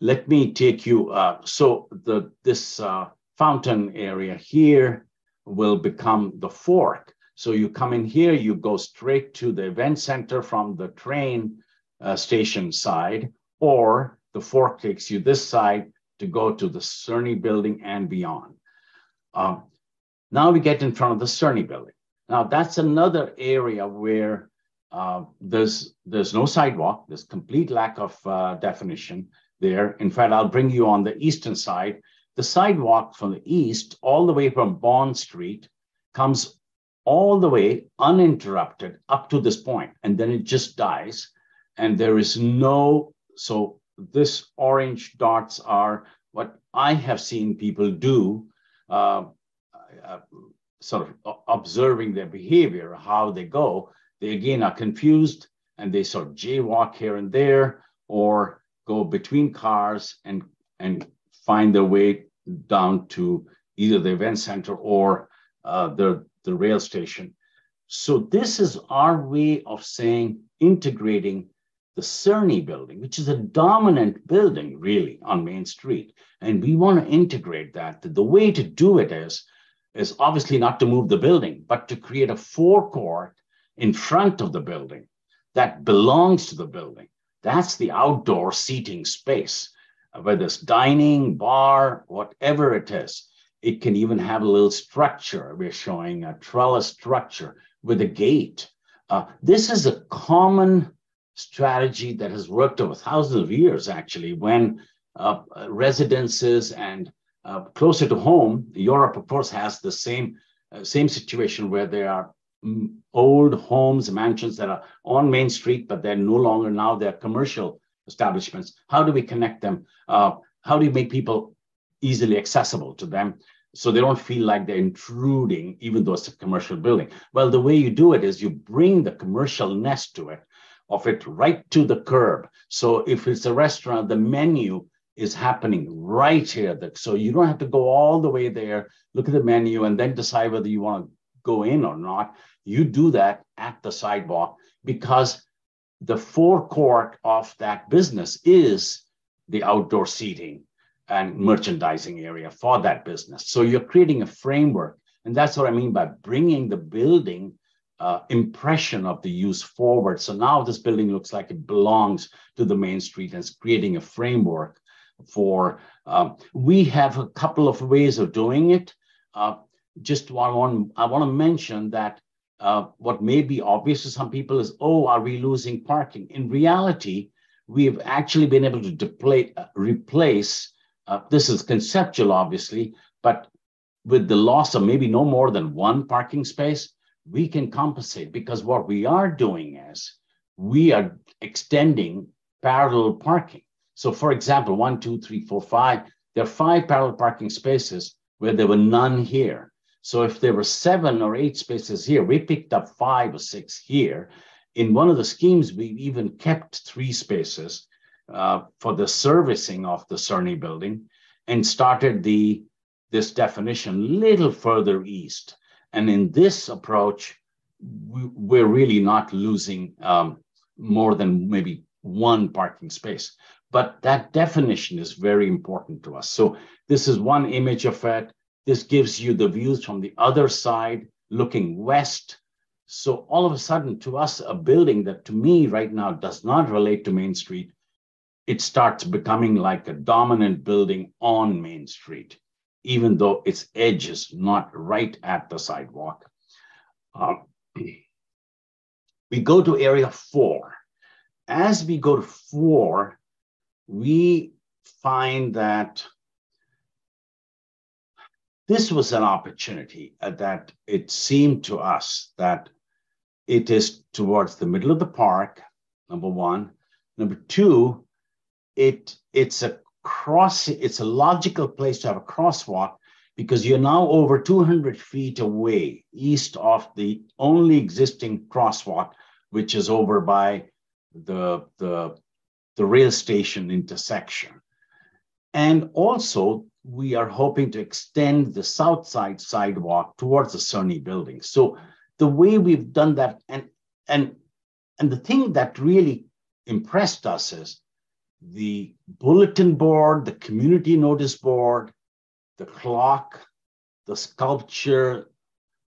let me take you, uh, so the this uh, fountain area here will become the fork. So you come in here, you go straight to the event center from the train uh, station side, or the fork takes you this side to go to the Cerny building and beyond. Um, now we get in front of the Cerny building. Now that's another area where uh, there's there's no sidewalk. There's complete lack of uh, definition there. In fact, I'll bring you on the eastern side. The sidewalk from the east, all the way from Bond Street, comes all the way uninterrupted up to this point, and then it just dies. And there is no so this orange dots are what I have seen people do. Uh, uh, sort of observing their behavior, how they go, they again are confused and they sort of jaywalk here and there or go between cars and, and find their way down to either the event center or uh, the, the rail station. So this is our way of saying integrating the Cerny building, which is a dominant building really on Main Street. And we want to integrate that. The way to do it is is obviously not to move the building, but to create a forecourt in front of the building that belongs to the building. That's the outdoor seating space, whether it's dining, bar, whatever it is. It can even have a little structure. We're showing a trellis structure with a gate. Uh, this is a common strategy that has worked over thousands of years, actually, when uh, residences and uh, closer to home, Europe, of course, has the same uh, same situation where there are mm, old homes, mansions that are on Main Street, but they're no longer now they're commercial establishments. How do we connect them? Uh, how do you make people easily accessible to them? so they don't feel like they're intruding, even though it's a commercial building. Well, the way you do it is you bring the commercial nest to it, of it right to the curb. So if it's a restaurant, the menu is happening right here. So you don't have to go all the way there, look at the menu, and then decide whether you want to go in or not. You do that at the sidewalk because the forecourt of that business is the outdoor seating and merchandising area for that business. So you're creating a framework. And that's what I mean by bringing the building uh, impression of the use forward. So now this building looks like it belongs to the main street and it's creating a framework for. Um, we have a couple of ways of doing it. Uh, just one, I want to mention that uh, what may be obvious to some people is, oh, are we losing parking? In reality, we have actually been able to uh, replace, uh, this is conceptual, obviously, but with the loss of maybe no more than one parking space, we can compensate because what we are doing is we are extending parallel parking. So, for example, one, two, three, four, five, there are five parallel parking spaces where there were none here. So if there were seven or eight spaces here, we picked up five or six here. In one of the schemes, we even kept three spaces uh, for the servicing of the Cerny building and started the this definition little further east. And in this approach, we, are really not losing um, more than maybe one parking space. But that definition is very important to us. So this is one image of it. This gives you the views from the other side looking west. So all of a sudden, to us, a building that to me right now does not relate to Main Street, it starts becoming like a dominant building on Main Street, even though its edge is not right at the sidewalk. Um, [CLEARS THROAT] we go to area four. As we go to four, we find that this was an opportunity uh, that it seemed to us that it is towards the middle of the park, number one. Number two, it it's a cross, it's a logical place to have a crosswalk because you're now over 200 feet away east of the only existing crosswalk, which is over by the, the, the rail station intersection. And also, we are hoping to extend the south side sidewalk towards the Cerny building. So the way we've done that, and and and the thing that really impressed us is the bulletin board, the community notice board, the clock, the sculpture,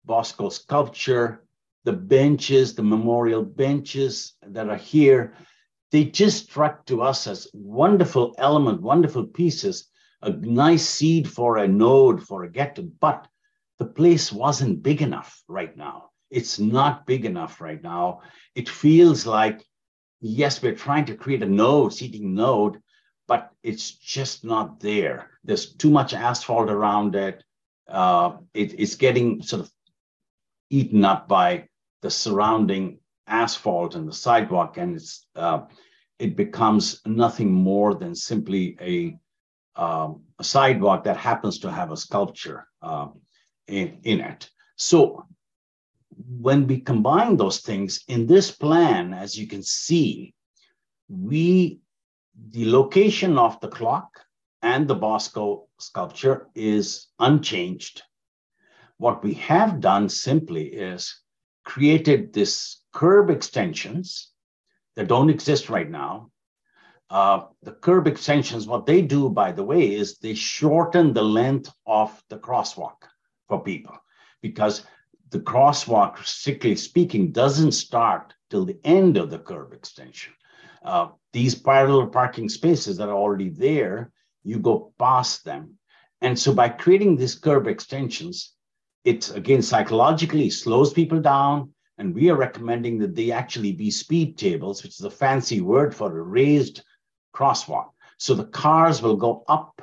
Bosco sculpture, the benches, the memorial benches that are here, they just struck to us as wonderful element, wonderful pieces a nice seed for a node for a get but the place wasn't big enough right now. It's not big enough right now. It feels like, yes, we're trying to create a node, seating node, but it's just not there. There's too much asphalt around it. Uh, it it's getting sort of eaten up by the surrounding asphalt and the sidewalk, and it's uh, it becomes nothing more than simply a um, a sidewalk that happens to have a sculpture um, in, in it. So when we combine those things in this plan, as you can see, we the location of the clock and the Bosco sculpture is unchanged. What we have done simply is created this curb extensions that don't exist right now uh, the curb extensions, what they do, by the way, is they shorten the length of the crosswalk for people because the crosswalk, strictly speaking, doesn't start till the end of the curb extension. Uh, these parallel parking spaces that are already there, you go past them. And so by creating these curb extensions, it again psychologically slows people down. And we are recommending that they actually be speed tables, which is a fancy word for a raised crosswalk. So the cars will go up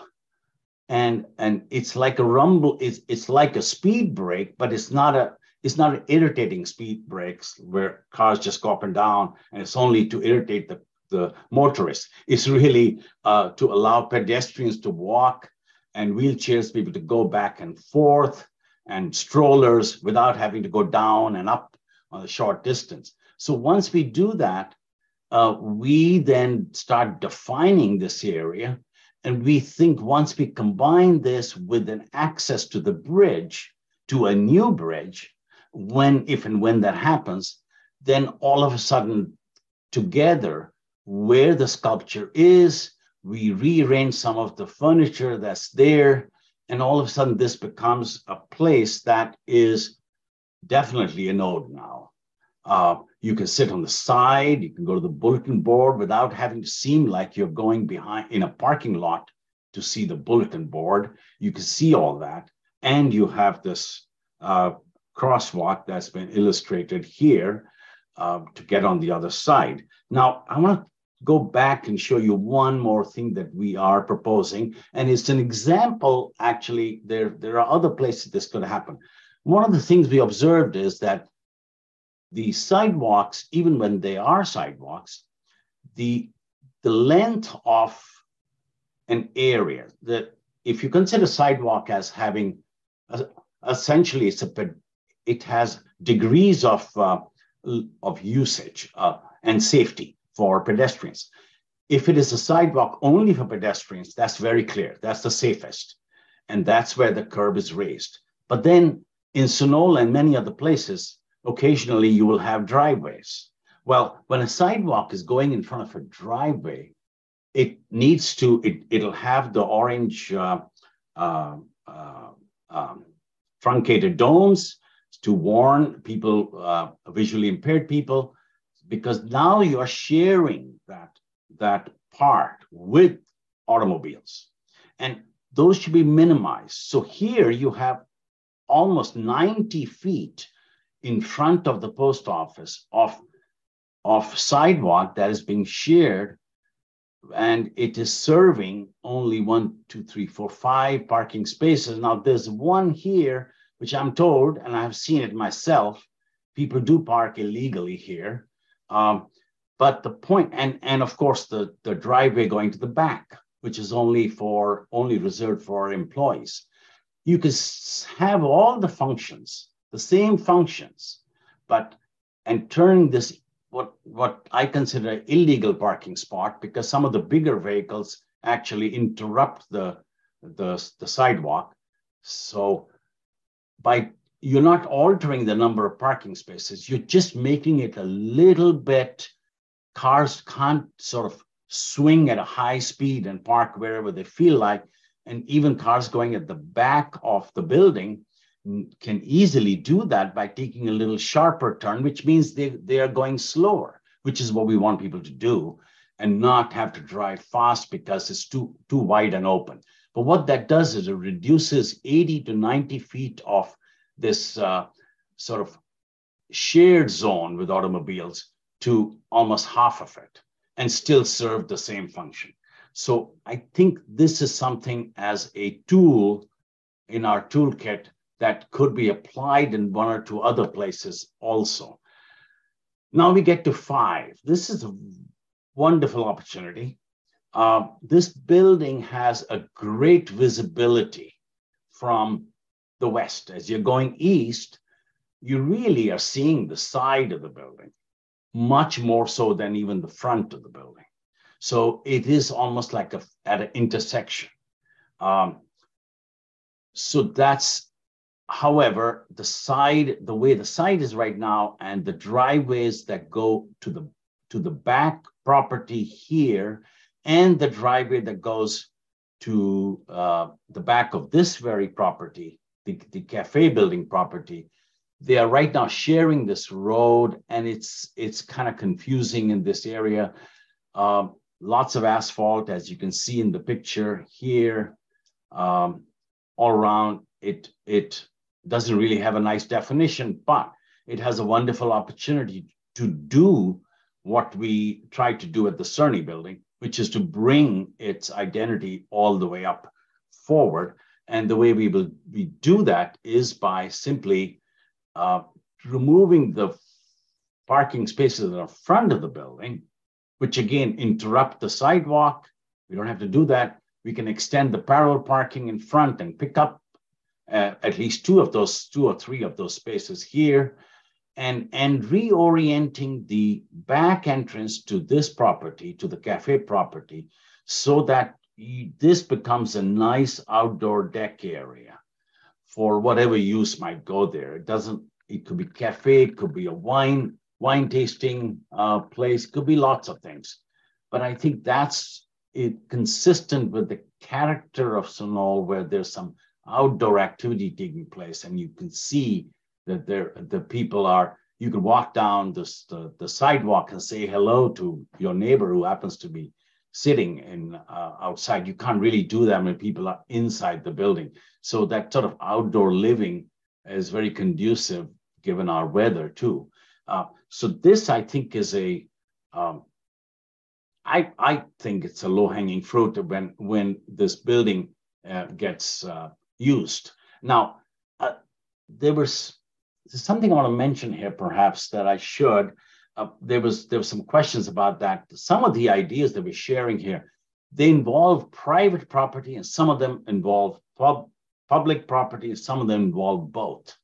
and and it's like a rumble, it's, it's like a speed brake, but it's not a it's not an irritating speed brakes where cars just go up and down and it's only to irritate the, the motorists. It's really uh, to allow pedestrians to walk and wheelchairs people to go back and forth and strollers without having to go down and up on a short distance. So once we do that, uh, we then start defining this area. And we think once we combine this with an access to the bridge, to a new bridge, when, if and when that happens, then all of a sudden, together, where the sculpture is, we rearrange some of the furniture that's there, and all of a sudden, this becomes a place that is definitely a node now. Uh, you can sit on the side, you can go to the bulletin board without having to seem like you're going behind in a parking lot to see the bulletin board. You can see all that. And you have this uh, crosswalk that's been illustrated here uh, to get on the other side. Now, I want to go back and show you one more thing that we are proposing. And it's an example, actually, there, there are other places this could happen. One of the things we observed is that the sidewalks, even when they are sidewalks, the, the length of an area that if you consider sidewalk as having essentially it's a it has degrees of uh, of usage uh, and safety for pedestrians. If it is a sidewalk only for pedestrians, that's very clear. That's the safest. And that's where the curb is raised. But then in Sonola and many other places, occasionally you will have driveways. Well, when a sidewalk is going in front of a driveway, it needs to, it, it'll have the orange uh, uh, uh, um, truncated domes to warn people, uh, visually impaired people, because now you are sharing that, that part with automobiles. And those should be minimized. So here you have almost 90 feet in front of the post office of, of sidewalk that is being shared and it is serving only one, two, three, four, five parking spaces. Now there's one here, which I'm told, and I've seen it myself, people do park illegally here. Um, but the point, and and of course the the driveway going to the back, which is only for only reserved for employees. You can have all the functions, the same functions, but and turn this what what I consider illegal parking spot because some of the bigger vehicles actually interrupt the the, the sidewalk. So by you're not altering the number of parking spaces, you're just making it a little bit cars can't sort of swing at a high speed and park wherever they feel like. And even cars going at the back of the building can easily do that by taking a little sharper turn, which means they, they are going slower, which is what we want people to do and not have to drive fast because it's too, too wide and open. But what that does is it reduces 80 to 90 feet of this uh, sort of shared zone with automobiles to almost half of it and still serve the same function. So I think this is something as a tool in our toolkit that could be applied in one or two other places also. Now we get to five. This is a wonderful opportunity. Uh, this building has a great visibility from the west. As you're going east, you really are seeing the side of the building, much more so than even the front of the building. So it is almost like a, at an intersection. Um, so that's However, the side, the way the side is right now, and the driveways that go to the to the back property here, and the driveway that goes to uh, the back of this very property, the, the cafe building property, they are right now sharing this road, and it's it's kind of confusing in this area. Um, lots of asphalt, as you can see in the picture here, um, all around. It it doesn't really have a nice definition, but it has a wonderful opportunity to do what we try to do at the Cerny building, which is to bring its identity all the way up forward. And the way we will we do that is by simply uh, removing the parking spaces in the front of the building, which again interrupt the sidewalk. We don't have to do that. We can extend the parallel parking in front and pick up uh, at least two of those, two or three of those spaces here, and, and reorienting the back entrance to this property, to the cafe property, so that you, this becomes a nice outdoor deck area for whatever use might go there. It doesn't, it could be cafe, it could be a wine, wine tasting uh, place, could be lots of things. But I think that's it consistent with the character of Sunol, where there's some outdoor activity taking place, and you can see that there the people are. You can walk down the, the sidewalk and say hello to your neighbor who happens to be sitting in uh, outside. You can't really do that when people are inside the building. So that sort of outdoor living is very conducive given our weather too. Uh, so this, I think, is a um, I, I think it's a low hanging fruit when when this building uh, gets uh, used. Now, uh, there was something I want to mention here, perhaps that I should. Uh, there was there was some questions about that. Some of the ideas that we're sharing here, they involve private property, and some of them involve pub, public property, and some of them involve both.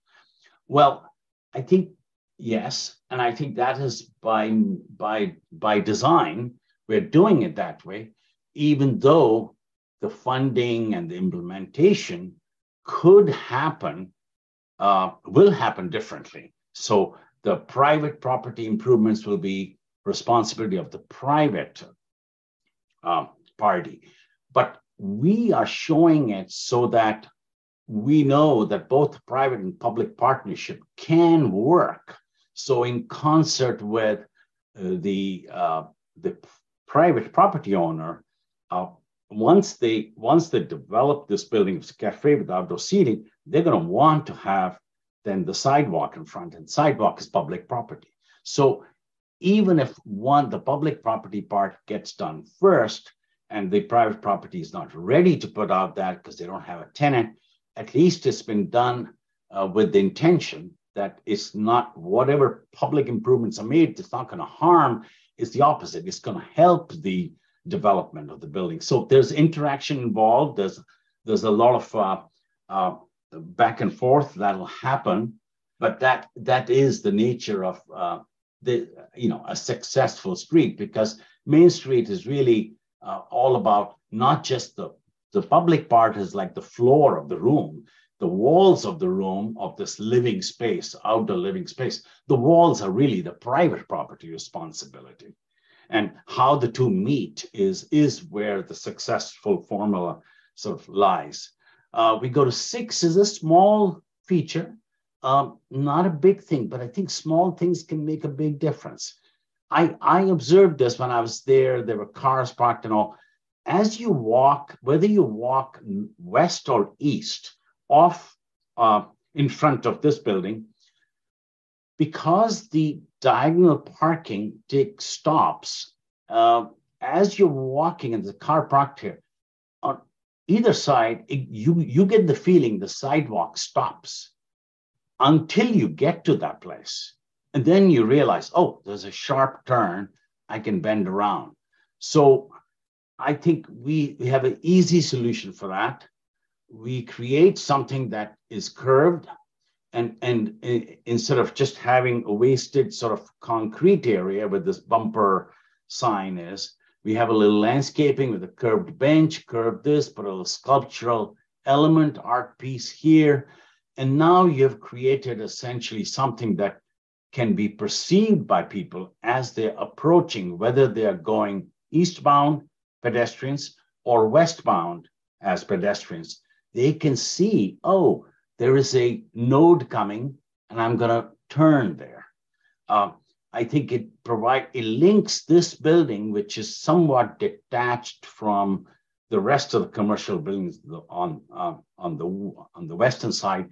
Well, I think yes, and I think that is by by by design. We're doing it that way, even though the funding and the implementation could happen, uh, will happen differently. So the private property improvements will be responsibility of the private uh, party. But we are showing it so that we know that both private and public partnership can work. So in concert with uh, the uh, the private property owner, uh, once they once they develop this building as a cafe with outdoor seating, they're going to want to have then the sidewalk in front, and sidewalk is public property. So even if one the public property part gets done first, and the private property is not ready to put out that because they don't have a tenant, at least it's been done uh, with the intention that it's not whatever public improvements are made, it's not going to harm It's the opposite. It's going to help the development of the building. So there's interaction involved. There's there's a lot of uh, uh, back and forth that'll happen, but that that is the nature of uh, the you know a successful street because Main Street is really uh, all about not just the the public part is like the floor of the room the walls of the room of this living space, outdoor living space, the walls are really the private property responsibility. And how the two meet is, is where the successful formula sort of lies. Uh, we go to six is a small feature, um, not a big thing, but I think small things can make a big difference. I, I observed this when I was there. There were cars parked and all. As you walk, whether you walk west or east, off uh, in front of this building, because the diagonal parking takes stops, uh, as you're walking and the car parked here, on either side, it, you, you get the feeling the sidewalk stops until you get to that place. And then you realize, oh, there's a sharp turn, I can bend around. So I think we, we have an easy solution for that we create something that is curved and and instead of just having a wasted sort of concrete area where this bumper sign is we have a little landscaping with a curved bench curved this put a little sculptural element art piece here. And now you've created essentially something that can be perceived by people as they're approaching whether they are going eastbound pedestrians or westbound as pedestrians. They can see, oh, there is a node coming and I'm going to turn there. Uh, I think it provide it links this building, which is somewhat detached from the rest of the commercial buildings on uh, on the on the western side,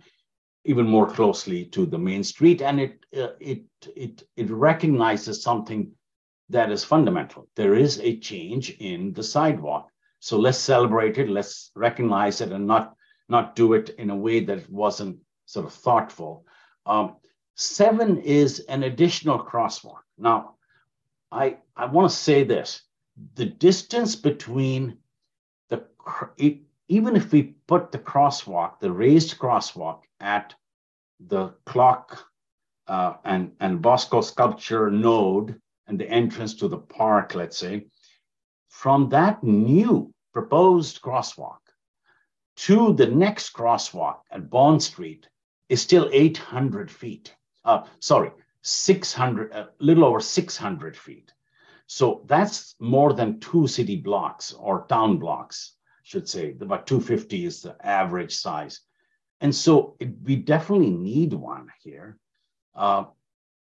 even more closely to the main street, and it uh, it it it recognizes something that is fundamental. There is a change in the sidewalk, so let's celebrate it, let's recognize it, and not not do it in a way that wasn't sort of thoughtful. Um, seven is an additional crosswalk. Now, I, I want to say this the distance between the even if we put the crosswalk, the raised crosswalk at the clock uh, and, and Bosco sculpture node and the entrance to the park, let's say, from that new proposed crosswalk to the next crosswalk at Bond Street is still 800 feet. Uh, sorry, 600, a little over 600 feet. So that's more than two city blocks or town blocks, should say. About 250 is the average size. And so it, we definitely need one here. Uh,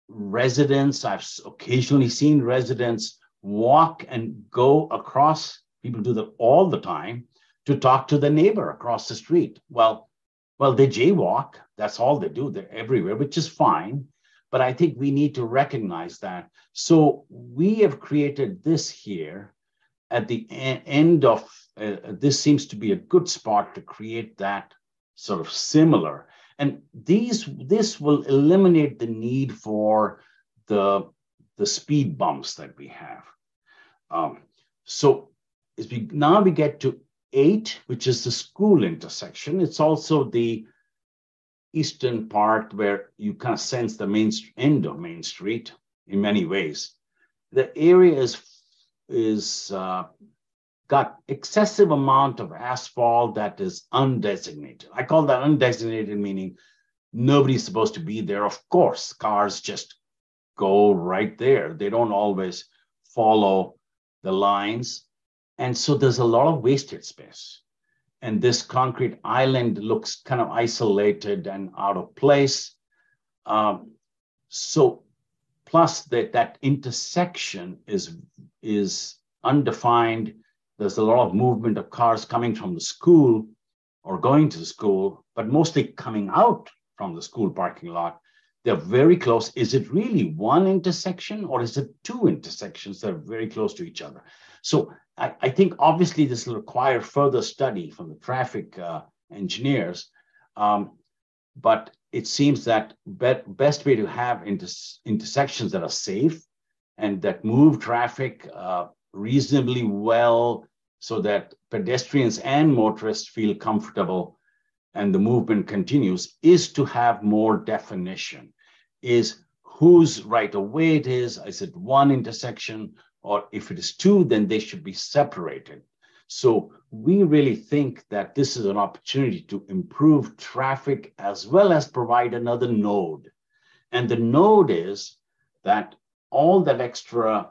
residents, I've occasionally seen residents walk and go across, people do that all the time, to talk to the neighbor across the street. Well, well, they jaywalk. That's all they do. They're everywhere, which is fine. But I think we need to recognize that. So we have created this here at the end of uh, this seems to be a good spot to create that sort of similar. And these this will eliminate the need for the the speed bumps that we have. Um, so as we now we get to eight, which is the school intersection. It's also the eastern part where you kind of sense the main end of Main Street in many ways. The area is is uh, got excessive amount of asphalt that is undesignated. I call that undesignated meaning nobody's supposed to be there. Of course, cars just go right there. They don't always follow the lines. And so there's a lot of wasted space. And this concrete island looks kind of isolated and out of place. Um, so plus that, that intersection is, is undefined. There's a lot of movement of cars coming from the school or going to the school, but mostly coming out from the school parking lot. They're very close. Is it really one intersection or is it two intersections that are very close to each other? So I, I think obviously this will require further study from the traffic uh, engineers. Um, but it seems that be best way to have inter intersections that are safe and that move traffic uh, reasonably well so that pedestrians and motorists feel comfortable and the movement continues is to have more definition is whose right of way it is is it one intersection or if it is two, then they should be separated. So we really think that this is an opportunity to improve traffic as well as provide another node. And the node is that all that extra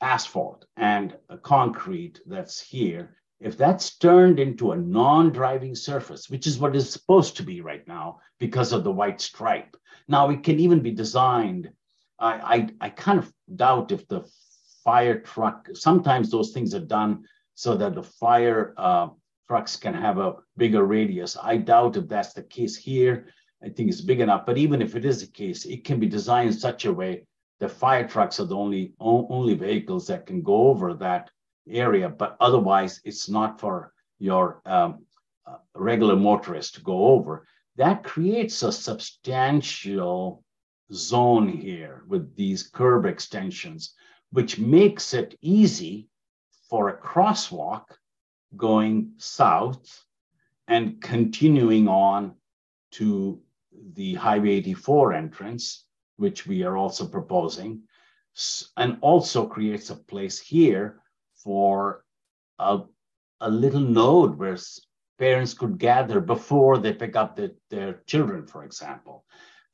asphalt and concrete that's here, if that's turned into a non-driving surface, which is what is supposed to be right now because of the white stripe. Now it can even be designed I, I, I kind of doubt if the fire truck, sometimes those things are done so that the fire uh, trucks can have a bigger radius. I doubt if that's the case here. I think it's big enough, but even if it is the case, it can be designed in such a way that fire trucks are the only, only vehicles that can go over that area, but otherwise it's not for your um, uh, regular motorist to go over. That creates a substantial zone here with these curb extensions, which makes it easy for a crosswalk going south and continuing on to the Highway 84 entrance, which we are also proposing, and also creates a place here for a, a little node where parents could gather before they pick up the, their children, for example.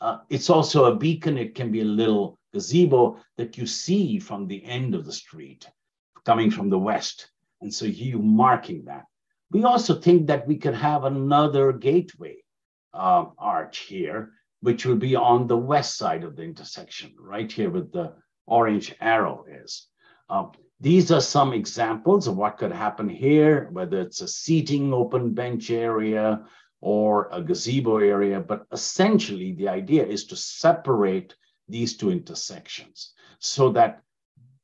Uh, it's also a beacon. It can be a little gazebo that you see from the end of the street coming from the west. And so you marking that. We also think that we could have another gateway uh, arch here, which will be on the west side of the intersection, right here with the orange arrow is. Uh, these are some examples of what could happen here, whether it's a seating open bench area, or a gazebo area, but essentially the idea is to separate these two intersections so that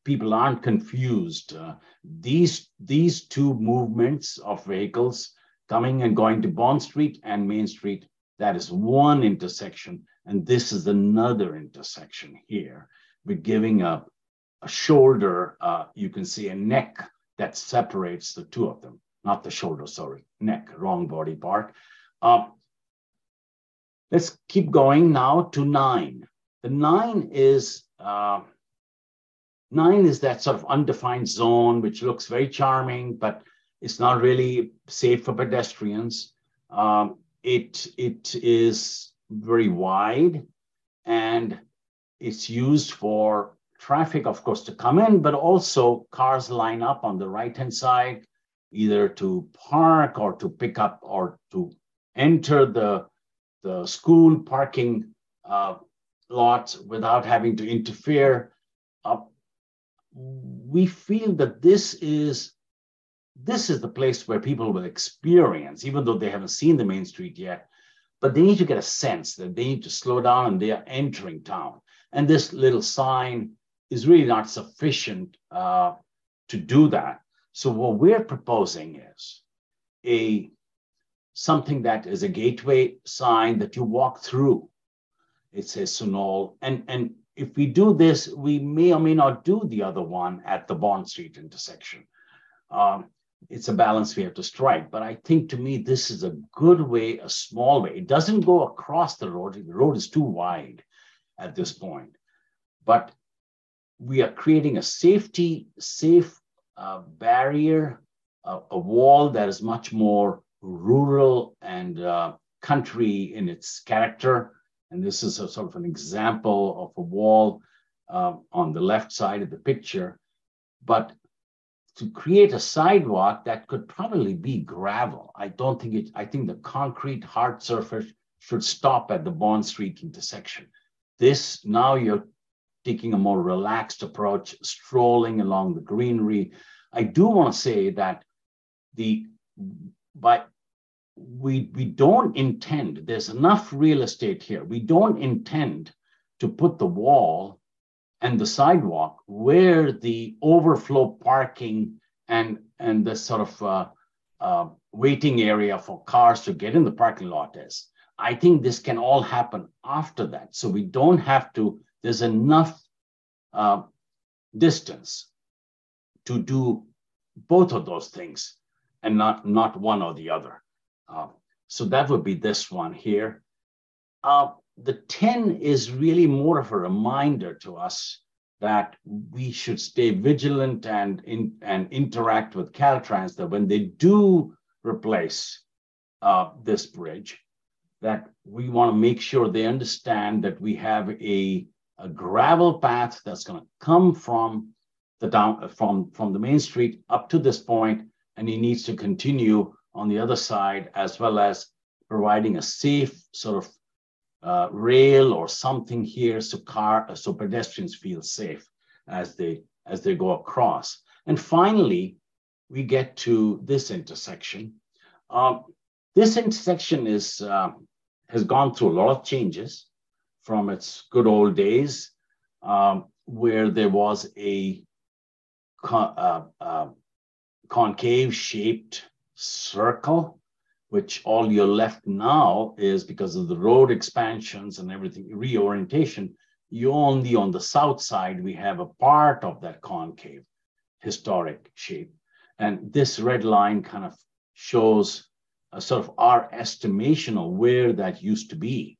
people aren't confused. Uh, these, these two movements of vehicles coming and going to Bond Street and Main Street, that is one intersection. And this is another intersection here. We're giving a shoulder, uh, you can see a neck that separates the two of them, not the shoulder, sorry, neck, wrong body part. Um, let's keep going now to nine. The nine is uh, nine is that sort of undefined zone, which looks very charming, but it's not really safe for pedestrians. Um, it it is very wide, and it's used for traffic, of course, to come in, but also cars line up on the right hand side, either to park or to pick up or to enter the the school parking uh, lots without having to interfere. Uh, we feel that this is this is the place where people will experience, even though they haven't seen the main street yet, but they need to get a sense that they need to slow down and they are entering town. And this little sign is really not sufficient uh, to do that. So what we're proposing is a something that is a gateway sign that you walk through. It says Sunol. And, and if we do this, we may or may not do the other one at the Bond Street intersection. Um, it's a balance we have to strike. But I think to me, this is a good way, a small way. It doesn't go across the road. The road is too wide at this point. But we are creating a safety, safe uh, barrier, a wall that is much more rural and uh, country in its character. And this is a sort of an example of a wall uh, on the left side of the picture. But to create a sidewalk that could probably be gravel, I don't think it, I think the concrete hard surface should stop at the Bond Street intersection. This, now you're taking a more relaxed approach, strolling along the greenery. I do want to say that the but we we don't intend there's enough real estate here. We don't intend to put the wall and the sidewalk where the overflow parking and and the sort of uh, uh, waiting area for cars to get in the parking lot is. I think this can all happen after that. So we don't have to there's enough uh, distance to do both of those things and not not one or the other uh, so that would be this one here. Uh, the 10 is really more of a reminder to us that we should stay vigilant and, in, and interact with Caltrans that when they do replace uh, this bridge, that we want to make sure they understand that we have a, a gravel path that's going to come from the down from, from the main street up to this point, and he needs to continue on the other side, as well as providing a safe sort of uh, rail or something here so car so pedestrians feel safe as they as they go across. And finally, we get to this intersection. Um, this intersection is uh, has gone through a lot of changes from its good old days, um, where there was a con- uh, uh concave shaped circle, which all you're left now is because of the road expansions and everything, reorientation, you only on the south side, we have a part of that concave historic shape. And this red line kind of shows a sort of our estimation of where that used to be.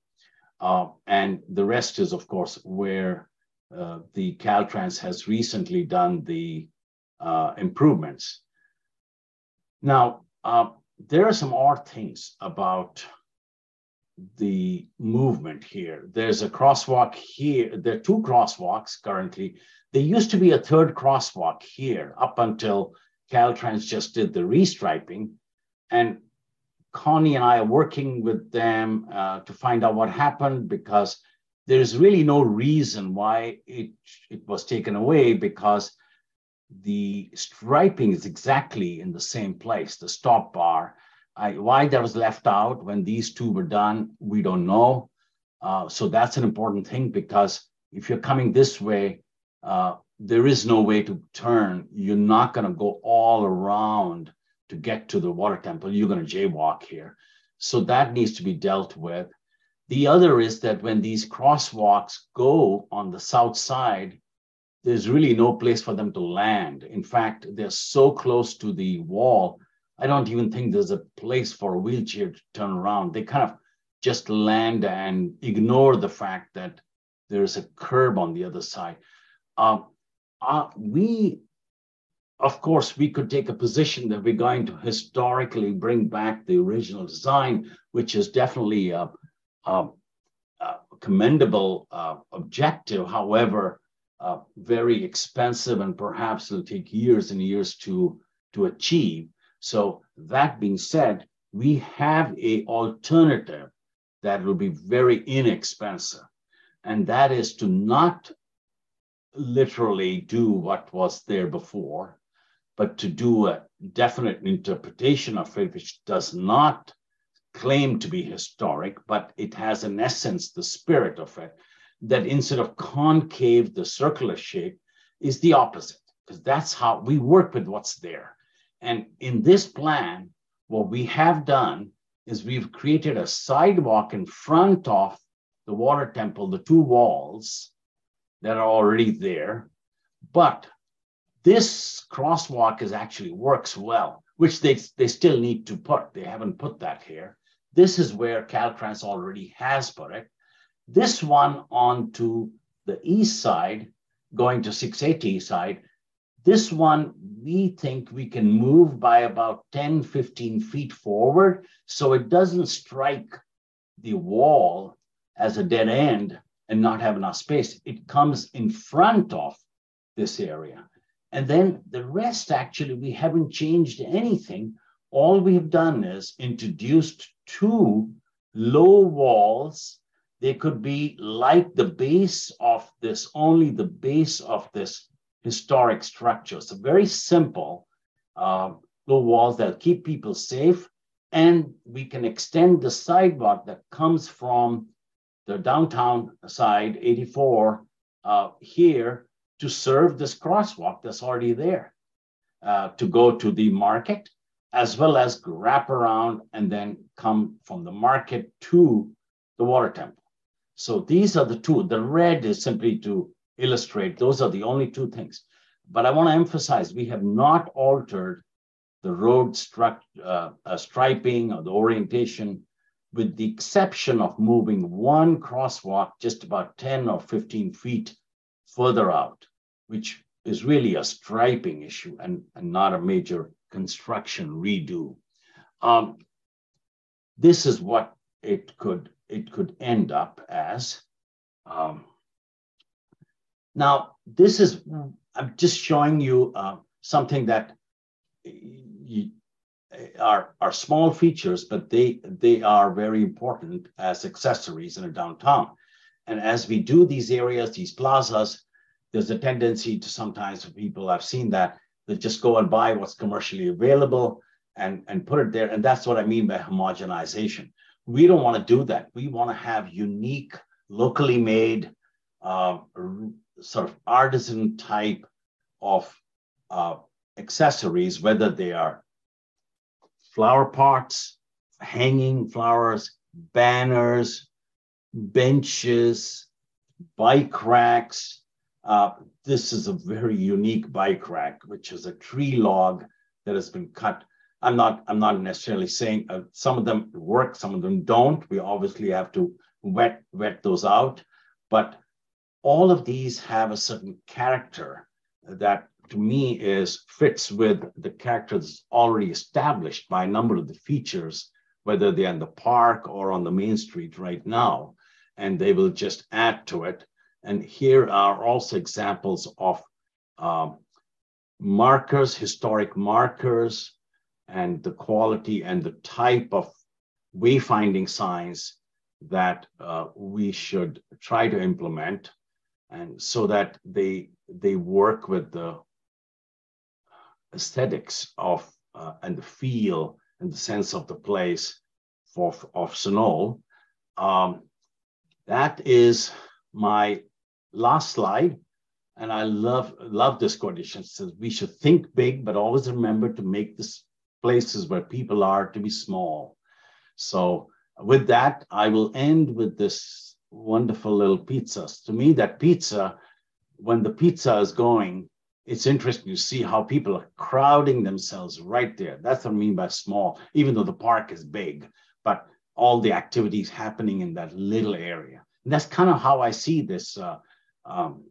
Uh, and the rest is, of course, where uh, the Caltrans has recently done the uh, improvements. Now, uh, there are some odd things about the movement here. There's a crosswalk here. There are two crosswalks currently. There used to be a third crosswalk here up until Caltrans just did the restriping. And Connie and I are working with them uh, to find out what happened because there's really no reason why it, it was taken away because the striping is exactly in the same place, the stop bar. I, why that was left out when these two were done, we don't know. Uh, so that's an important thing because if you're coming this way, uh, there is no way to turn. You're not going to go all around to get to the water temple. You're going to jaywalk here. So that needs to be dealt with. The other is that when these crosswalks go on the south side, there's really no place for them to land. In fact, they're so close to the wall, I don't even think there's a place for a wheelchair to turn around. They kind of just land and ignore the fact that there's a curb on the other side. Uh, uh, we, of course, we could take a position that we're going to historically bring back the original design, which is definitely a, a, a commendable uh, objective. However, uh, very expensive and perhaps it'll take years and years to, to achieve. So that being said, we have a alternative that will be very inexpensive. And that is to not literally do what was there before, but to do a definite interpretation of it, which does not claim to be historic, but it has in essence the spirit of it, that instead of concave, the circular shape is the opposite, because that's how we work with what's there. And in this plan, what we have done is we've created a sidewalk in front of the water temple, the two walls that are already there. But this crosswalk is actually works well, which they, they still need to put. They haven't put that here. This is where Caltrans already has put it. This one onto the east side, going to 680 side, this one, we think we can move by about 10, 15 feet forward so it doesn't strike the wall as a dead end and not have enough space. It comes in front of this area. And then the rest, actually, we haven't changed anything. All we've done is introduced two low walls. They could be like the base of this, only the base of this historic structure. So very simple uh, low walls that keep people safe. And we can extend the sidewalk that comes from the downtown side, 84, uh, here to serve this crosswalk that's already there, uh, to go to the market, as well as wrap around and then come from the market to the water temple. So these are the two. The red is simply to illustrate. Those are the only two things. But I want to emphasize we have not altered the road struct, uh, uh, striping or the orientation, with the exception of moving one crosswalk just about 10 or 15 feet further out, which is really a striping issue and, and not a major construction redo. Um, this is what it could it could end up as. Um, now, this is, I'm just showing you uh, something that you, are, are small features, but they, they are very important as accessories in a downtown. And as we do these areas, these plazas, there's a tendency to sometimes for people, I've seen that, they just go and buy what's commercially available and, and put it there. And that's what I mean by homogenization. We don't want to do that. We want to have unique, locally made, uh, sort of artisan type of uh, accessories, whether they are flower pots, hanging flowers, banners, benches, bike racks. Uh, this is a very unique bike rack, which is a tree log that has been cut. I'm not. I'm not necessarily saying uh, some of them work, some of them don't. We obviously have to wet wet those out, but all of these have a certain character that to me is fits with the character that's already established by a number of the features, whether they're in the park or on the main street right now, and they will just add to it. And here are also examples of uh, markers, historic markers, and the quality and the type of wayfinding signs that uh, we should try to implement and so that they they work with the aesthetics of uh, and the feel and the sense of the place for of Sunol. Um, that is my last slide, and I love love this condition. It says we should think big, but always remember to make this places where people are to be small. So with that, I will end with this wonderful little piazzas. To me, that piazza when the piazza is going, it's interesting to see how people are crowding themselves right there. That's what I mean by small, even though the park is big, but all the activities happening in that little area. And that's kind of how I see this, uh, um,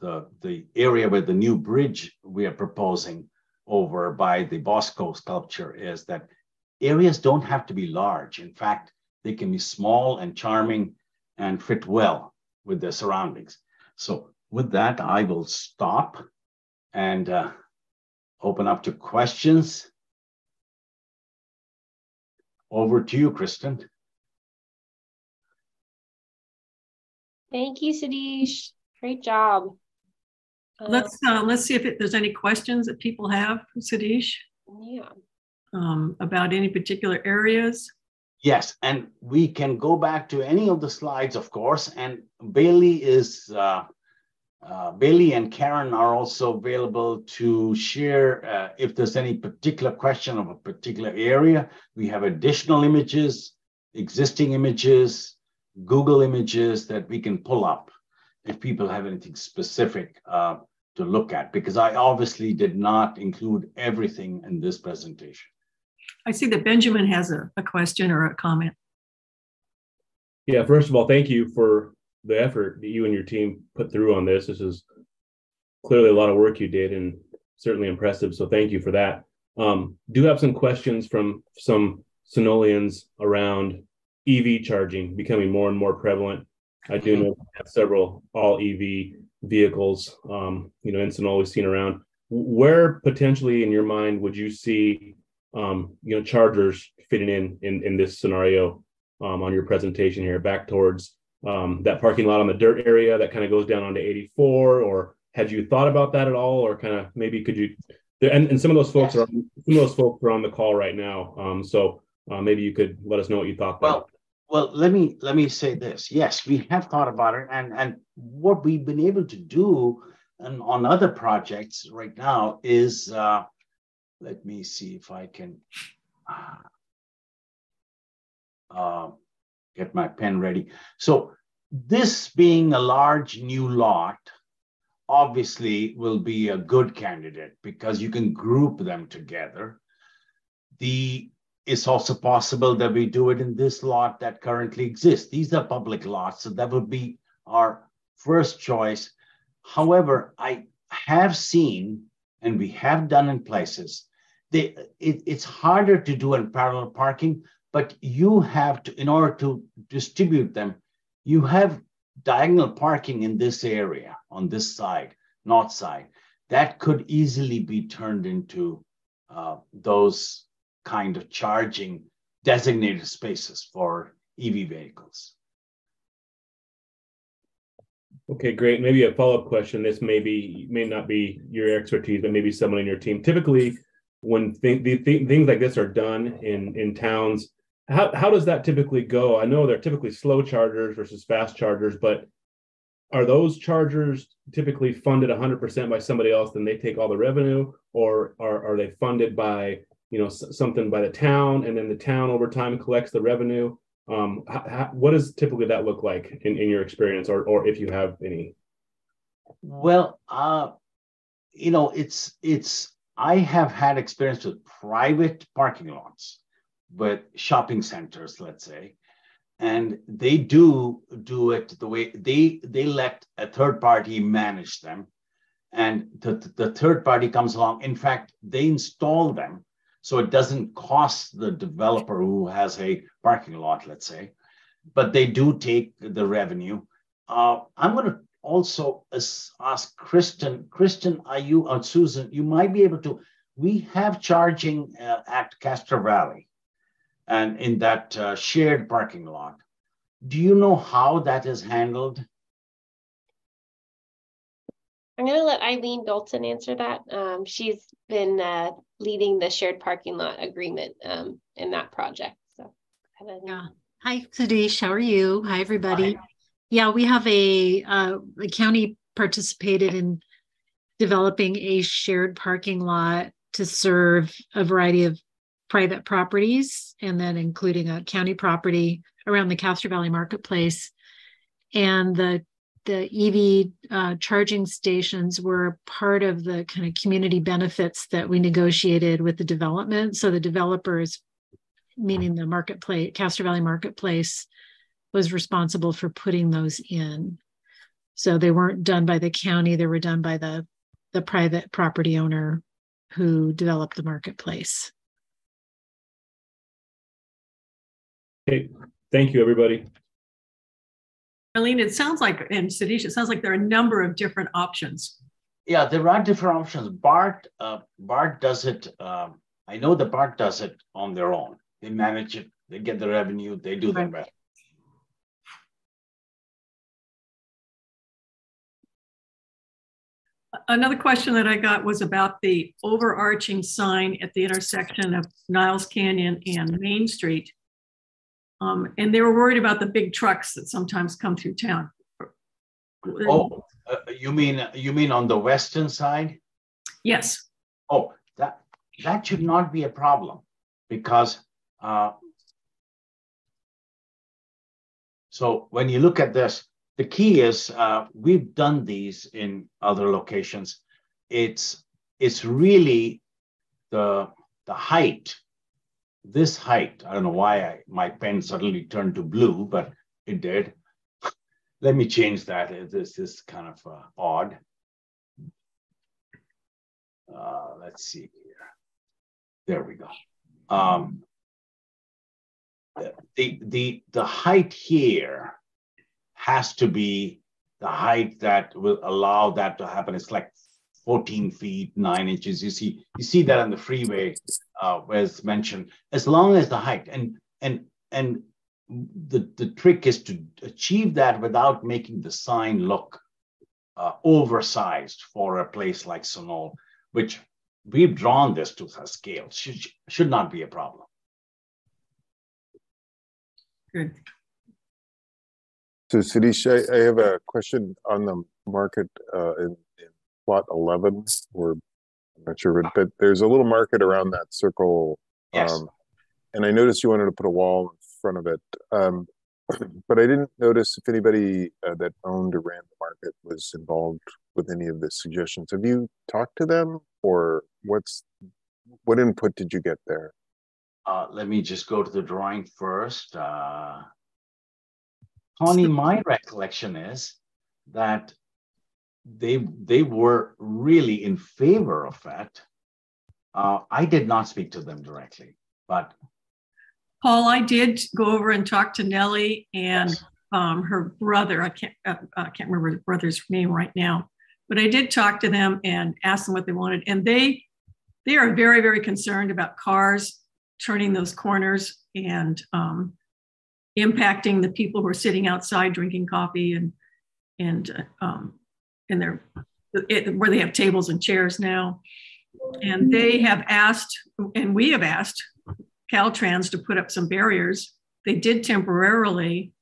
the, the area where the new bridge we are proposing over by the Bosco sculpture is that areas don't have to be large. In fact, they can be small and charming and fit well with their surroundings. So with that, I will stop and uh, open up to questions. Over to you, Kristen. Thank you, Sadish. Great job. Uh, Let's uh, let's see if it, there's any questions that people have, Sadish, yeah. um, about any particular areas. Yes, and we can go back to any of the slides, of course. And Bailey is uh, uh, Bailey and Karen are also available to share uh, if there's any particular question of a particular area. We have additional images, existing images, Google images that we can pull up if people have anything specific uh, to look at, because I obviously did not include everything in this presentation. I see that Benjamin has a, a question or a comment. Yeah, first of all, thank you for the effort that you and your team put through on this. This is clearly a lot of work you did and certainly impressive. So thank you for that. Um, do have some questions from some Sunolians around EV charging becoming more and more prevalent. I do know we have several all EV vehicles, um, you know, in Sonoma seen around. Where potentially in your mind would you see, um, you know, chargers fitting in in, in this scenario um, on your presentation here, back towards um, that parking lot on the dirt area that kind of goes down onto 84, or had you thought about that at all, or kind of maybe could you? And, and some of those folks are some of those folks are on the call right now, um, so uh, maybe you could let us know what you thought. Well, well, let me let me say this. Yes, we have thought about it, and and what we've been able to do and on other projects right now is uh, let me see if I can uh, get my pen ready. So this being a large new lot, obviously will be a good candidate because you can group them together. The it's also possible that we do it in this lot that currently exists. These are public lots, so that would be our first choice. However, I have seen, and we have done in places, they, it, it's harder to do in parallel parking, but you have to, in order to distribute them, you have diagonal parking in this area on this side, north side. That could easily be turned into uh, those kind of charging designated spaces for EV vehicles. Okay, great. Maybe a follow-up question. This may be may not be your expertise, but maybe someone in your team. Typically, when th- th- things like this are done in in towns, how how does that typically go? I know they're typically slow chargers versus fast chargers, but are those chargers typically funded 100% by somebody else and they take all the revenue or are, are they funded by you know something by the town and then the town over time collects the revenue. Um, what does typically that look like in, in your experience or, or if you have any? Well uh, you know it's it's i have had experience with private parking lots with shopping centers let's say and they do do it the way they they let a third party manage them and the, the third party comes along. In fact they install them so it doesn't cost the developer who has a parking lot, let's say, but they do take the revenue. Uh, I'm going to also ask Kristen. Kristen, are you, or Susan, you might be able to, we have charging uh, at Castro Valley and in that uh, shared parking lot. Do you know how that is handled? I'm going to let Eileen Dalton answer that. Um, she's been uh, leading the shared parking lot agreement um, in that project. So, yeah. Hi, Sadish. How are you? Hi, everybody. Hi. Yeah, we have a, uh, the county participated in developing a shared parking lot to serve a variety of private properties and then including a county property around the Castro Valley Marketplace. And the the EV uh, charging stations were part of the kind of community benefits that we negotiated with the development. So the developers, meaning the marketplace, Castro Valley Marketplace, was responsible for putting those in. So they weren't done by the county; they were done by the the private property owner who developed the marketplace. Okay, thank you, everybody. Arlene, it sounds like, and Sadish, it sounds like there are a number of different options. Yeah, there are different options. BART, uh, BART does it. Um, I know the BART does it on their own. They manage it. They get the revenue. They do the Right. rest. Another question that I got was about the overarching sign at the intersection of Niles Canyon and Main Street. Um, and they were worried about the big trucks that sometimes come through town. Oh, uh, you mean you mean on the western side? Yes, Oh, that that should not be a problem because uh, so when you look at this, the key is uh, we've done these in other locations. It's it's really the the height. This height, I don't know why I, my pen suddenly turned to blue, but it did. [LAUGHS] Let me change that. This is kind of uh, odd. Uh, let's see here. There we go. Um, the the the height here has to be the height that will allow that to happen. It's like 14 feet, nine inches. You see, you see that on the freeway, uh, as mentioned, as long as the height and and and the, the trick is to achieve that without making the sign look uh, oversized for a place like Sunol, which we've drawn this to a scale. Should, should not be a problem. good. So Sadish, I, I have a question on the market uh, in, in plot 11, or I'm not sure, but, but there's a little market around that circle. Yes. Um, and I noticed you wanted to put a wall in front of it. Um, [CLEARS THROAT] but I didn't notice if anybody uh, that owned or ran the market was involved with any of the suggestions. Have you talked to them or what's, what input did you get there? Uh, let me just go to the drawing first. Uh, Connie, my recollection is that they they were really in favor of it. Uh, I did not speak to them directly, but Paul, I did go over and talk to Nellie and um, her brother. I can't, uh, I can't remember the brother's name right now, but I did talk to them and ask them what they wanted. And they, they are very, very concerned about cars turning those corners and um, impacting the people who are sitting outside drinking coffee and, and uh, um, in their, it, where they have tables and chairs now. And they have asked, and we have asked Caltrans to put up some barriers. They did temporarily,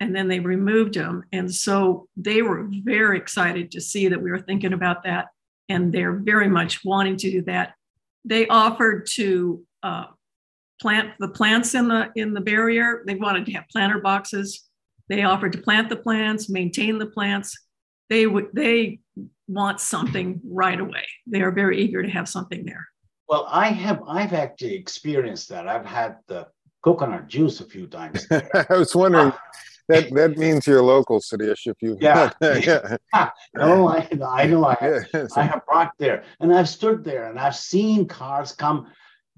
and then they removed them. And so they were very excited to see that we were thinking about that. And they're very much wanting to do that. They offered to uh, plant the plants in the in the barrier. They wanted to have planter boxes. They offered to plant the plants, maintain the plants. They would they want something right away. They are very eager to have something there. well, I have I've actually experienced that. I've had the coconut juice a few times. [LAUGHS] I was wondering, that, that means you're local, Sadish, if you. Yeah. [LAUGHS] yeah. [LAUGHS] Ah, no, I, I know I have Yeah. I have parked there and I've stood there and I've seen cars come.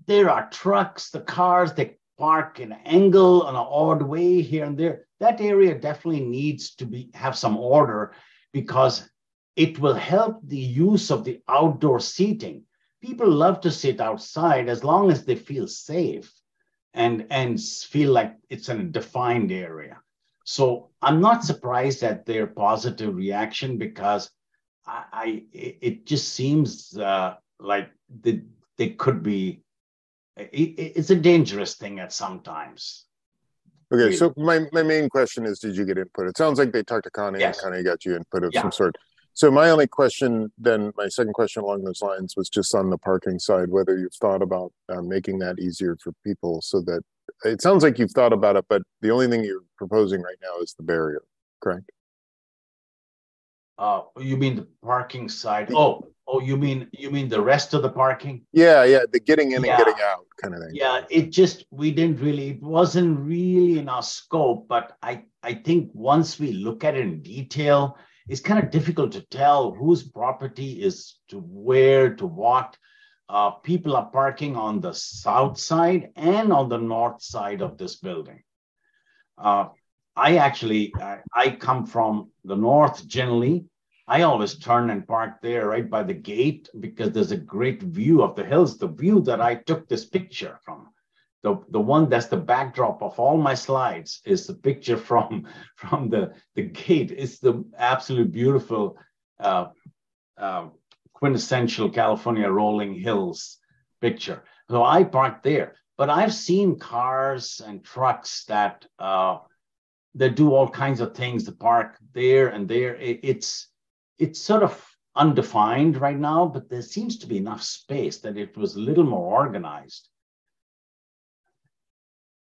There are trucks, the cars, they park in an angle on an odd way here and there. That area definitely needs to be have some order because it will help the use of the outdoor seating. People love to sit outside as long as they feel safe and, and feel like it's in a defined area. So I'm not surprised at their positive reaction because I, I it just seems uh, like they, they could be. It, it's a dangerous thing at sometimes. Okay, so my, my main question is, did you get input? It sounds like they talked to Connie and Connie got you input of Yeah. some sort. So my only question, then my second question along those lines was just on the parking side, whether you've thought about uh, making that easier for people so that, it sounds like you've thought about it, but the only thing you're proposing right now is the barrier, correct? Uh, you mean the parking side? Oh, oh, you mean you mean the rest of the parking? Yeah, yeah, the getting in Yeah. and getting out kind of thing. Yeah, it just we didn't really it wasn't really in our scope, but I I think once we look at it in detail, it's kind of difficult to tell whose property is to where to what. Uh, people are parking on the south side and on the north side of this building. Uh, I actually I, I come from the north generally. I always turn and park there right by the gate because there's a great view of the hills. The view that I took this picture from, the, the one that's the backdrop of all my slides is the picture [LAUGHS] from, from the, the gate. It's the absolute beautiful uh, uh, quintessential California rolling hills picture. So I parked there, but I've seen cars and trucks that uh, that do all kinds of things. to park there and there. It, it's it's sort of undefined right now, but there seems to be enough space that it was a little more organized,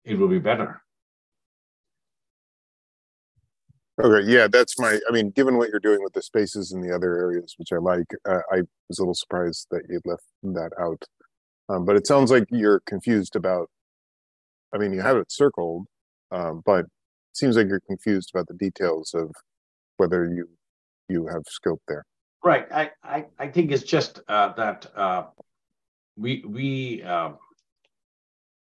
it will be better. Okay, yeah, that's my, I mean, given what you're doing with the spaces in the other areas, which I like, uh, I was a little surprised that you left that out. Um, but it sounds like you're confused about, I mean, you have it circled, um, but it seems like you're confused about the details of whether you, you have scope there. Right. I I, I think it's just uh, that uh, we we uh,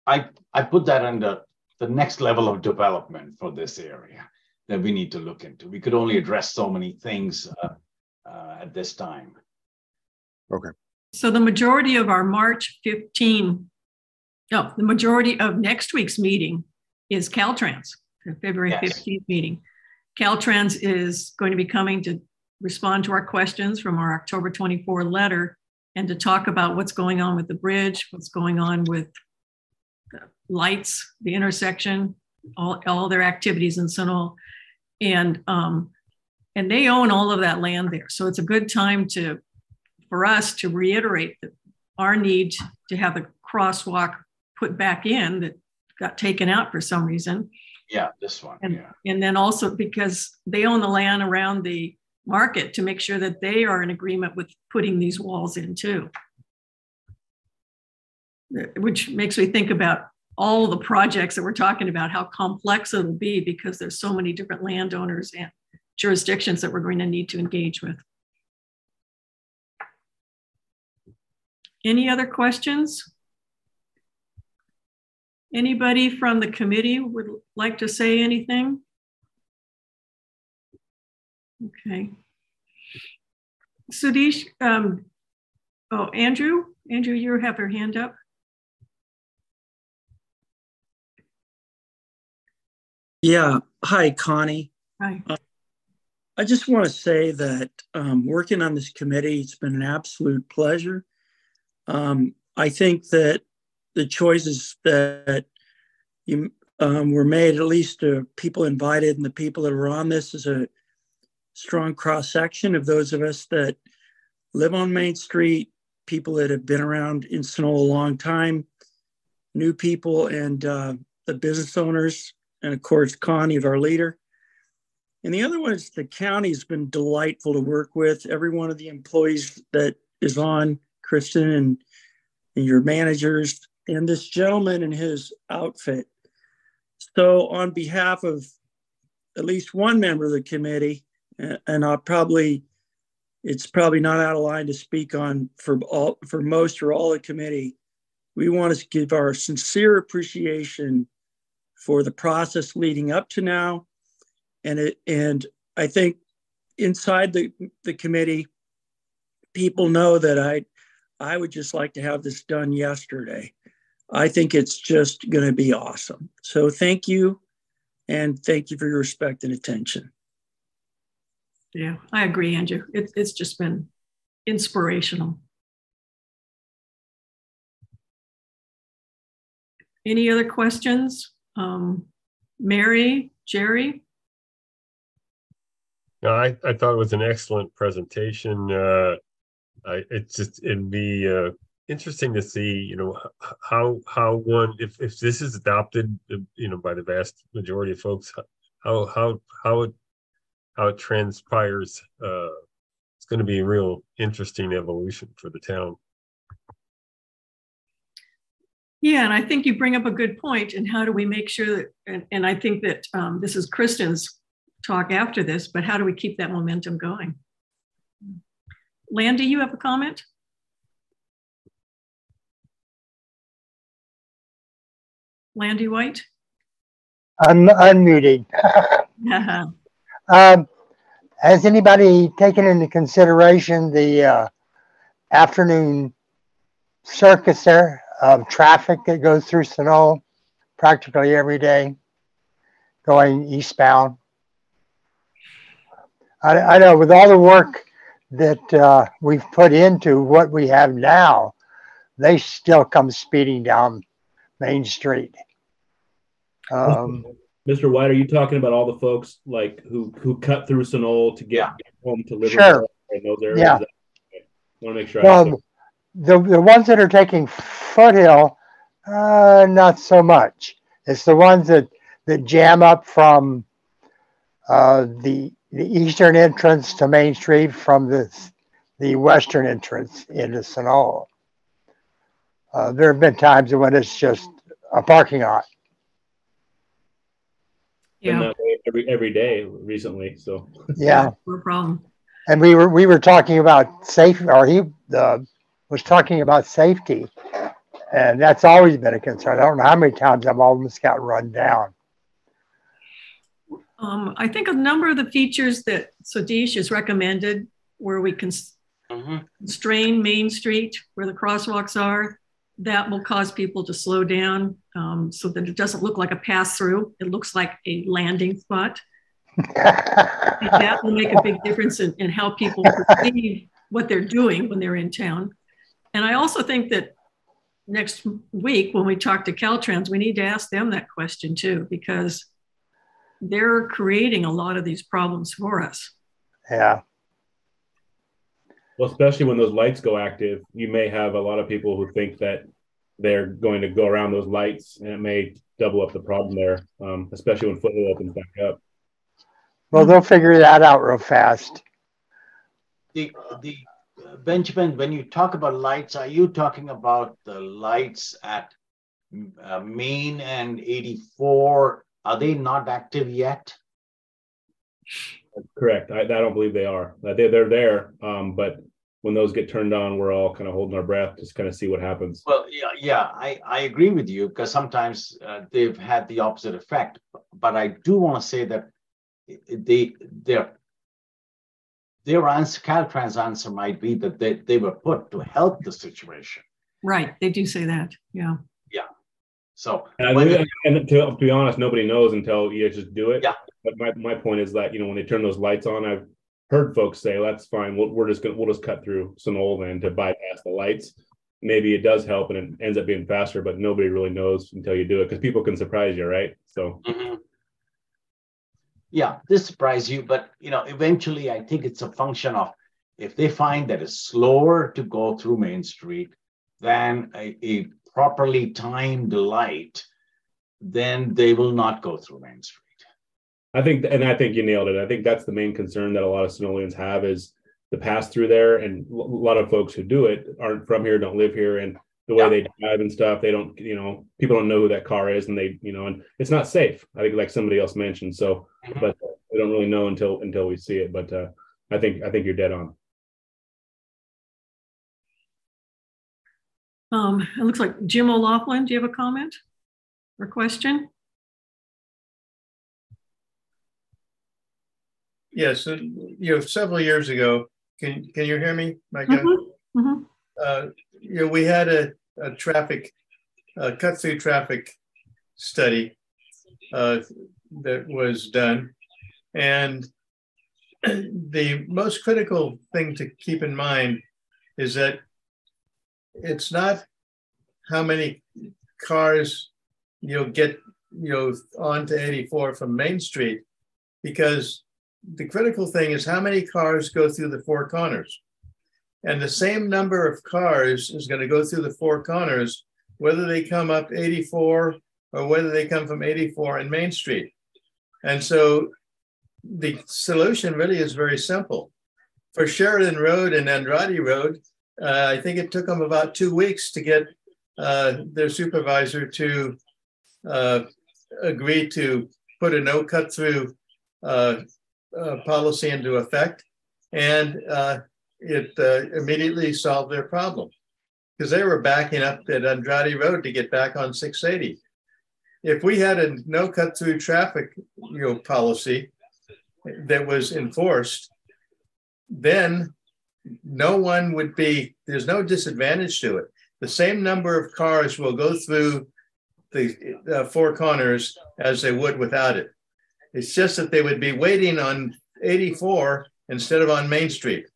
I I put that under the next level of development for this area that we need to look into. We could only address so many things uh, uh, at this time. Okay. So the majority of our March 15, no, the majority of next week's meeting is Caltrans, the February Yes. 15th meeting. Caltrans is going to be coming to respond to our questions from our October 24 letter and to talk about what's going on with the bridge, what's going on with the lights, the intersection, all, all their activities in Sunol. And, um, and they own all of that land there. So it's a good time to, for us to reiterate that our need to have the crosswalk put back in that got taken out for some reason. Yeah, this one. And, yeah. and then also because they own the land around the market to make sure that they are in agreement with putting these walls in too. Which makes me think about all the projects that we're talking about, how complex it'll be because there's so many different landowners and jurisdictions that we're going to need to engage with. Any other questions? Anybody from the committee would like to say anything? Okay. Sudhesh, um, oh, Andrew, Andrew, you have your hand up. Yeah. Hi, Connie. Hi. I just want to say that um, working on this committee, it's been an absolute pleasure. Um, I think that the choices that you um, were made, at least the people invited and the people that were on this, is a strong cross section of those of us that live on Main Street, people that have been around in Sunol a long time, new people, and uh, the business owners, and of course, Connie, our leader. And the other one is the county's been delightful to work with. Every one of the employees that is on, Kristen and, and your managers, and this gentleman and his outfit. So, on behalf of at least one member of the committee, and I'll probably, it's probably not out of line to speak on for all for most or all the committee. We want to give our sincere appreciation for the process leading up to now and it and I think inside the the committee, people know that I I would just like to have this done yesterday. I think it's just going to be awesome. So thank you, and thank you for your respect and attention. Yeah, I agree, Andrew. It's it's just been inspirational. Any other questions? Um, Mary, Jerry? No, I, I thought it was an excellent presentation. Uh, I, it's just, it'd be, uh, interesting to see, you know, how, how one, if, if this is adopted, you know, by the vast majority of folks, how, how, how it, how it transpires. Uh, it's going to be a real interesting evolution for the town. Yeah, and I think you bring up a good point. And how do we make sure that, and, and I think that um, this is Kristen's talk after this, but how do we keep that momentum going? Landy, you have a comment? Landy White? I'm unmuted. [LAUGHS] [LAUGHS] um, has anybody taken into consideration the uh, afternoon circus there of traffic that goes through Sunol practically every day going eastbound? I, I know with all the work that uh, we've put into what we have now, they still come speeding down Main Street. Um, Mr. White, are you talking about all the folks like who who cut through Sunol to get yeah. home to live sure. in those areas? Yeah. Want to make sure. Well, the the ones that are taking foothill, uh, not so much. It's the ones that that jam up from uh, the the eastern entrance to Main Street from the the western entrance into Sunol. Uh, there have been times when it's just a parking lot. Yeah. every every day recently. So [LAUGHS] yeah, no problem. And we were we were talking about safety, or he uh, was talking about safety, and that's always been a concern. I don't know how many times I've almost got run down. Um, I think a number of the features that Sadish has recommended, where we can mm-hmm. constrain Main Street where the crosswalks are, that will cause people to slow down um, so that it doesn't look like a pass through. It looks like a landing spot. [LAUGHS] that will make a big difference in, in how people perceive what they're doing when they're in town. And I also think that next week when we talk to Caltrans, we need to ask them that question too, because they're creating a lot of these problems for us. Yeah. Well, especially when those lights go active, you may have a lot of people who think that they're going to go around those lights, and it may double up the problem there, um, especially when Foothill opens back up. Well, they'll figure that out real fast. The the uh, Benjamin, when you talk about lights, are you talking about the lights at uh, Main and 84? Are they not active yet? Correct. I, I don't believe they are. They, they're there, um, but when those get turned on, we're all kind of holding our breath, just kind of see what happens. Well, yeah, yeah, I, I agree with you because sometimes uh, they've had the opposite effect. But I do want to say that they their their answer, Caltrans answer might be that they, they were put to help the situation. Right, they do say that. Yeah. Yeah. So and, we, and to, to, be honest, nobody knows until you just do it. Yeah. But my, my point is that you know when they turn those lights on, I've heard folks say, "That's fine. We'll, we're just gonna we'll just cut through old land to bypass the lights." Maybe it does help and it ends up being faster, but nobody really knows until you do it because people can surprise you, right? So. Mm-hmm. Yeah, this surprise you, but you know, eventually, I think it's a function of if they find that it's slower to go through Main Street than a, a properly timed light, then they will not go through Main Street. I think, and I think you nailed it. I think that's the main concern that a lot of Sunolians have is the pass through there, and a lot of folks who do it aren't from here, don't live here, and the way yeah. they drive and stuff, they don't, you know, people don't know who that car is, and they, you know, and it's not safe. I think, like somebody else mentioned. So, mm-hmm. but we don't really know until until we see it. But uh, I think I think you're dead on. Um, it looks like Jim O'Laughlin. Do you have a comment or question? Yes, you know, several years ago, can can you hear me, my guy? Mm-hmm. Mm-hmm. Uh, you know, we had a, a traffic, a cut through traffic study uh, that was done, and [CLEARS THROAT] the most critical thing to keep in mind is that it's not how many cars you'll get you know onto 84 from Main Street, because the critical thing is how many cars go through the four corners. And the same number of cars is going to go through the four corners, whether they come up 84 or whether they come from 84 and Main Street. And so the solution really is very simple. For Sheridan Road and Andrade Road, uh, I think it took them about two weeks to get uh, their supervisor to uh, agree to put a no cut through uh, uh, policy into effect. And uh, it immediately solved their problem because they were backing up at Andrade Road to get back on 680. If we had a no cut through traffic you know, policy that was enforced, then no one would be, there's no disadvantage to it. The same number of cars will go through the uh, four corners as they would without it. It's just that they would be waiting on 84 instead of on Main Street.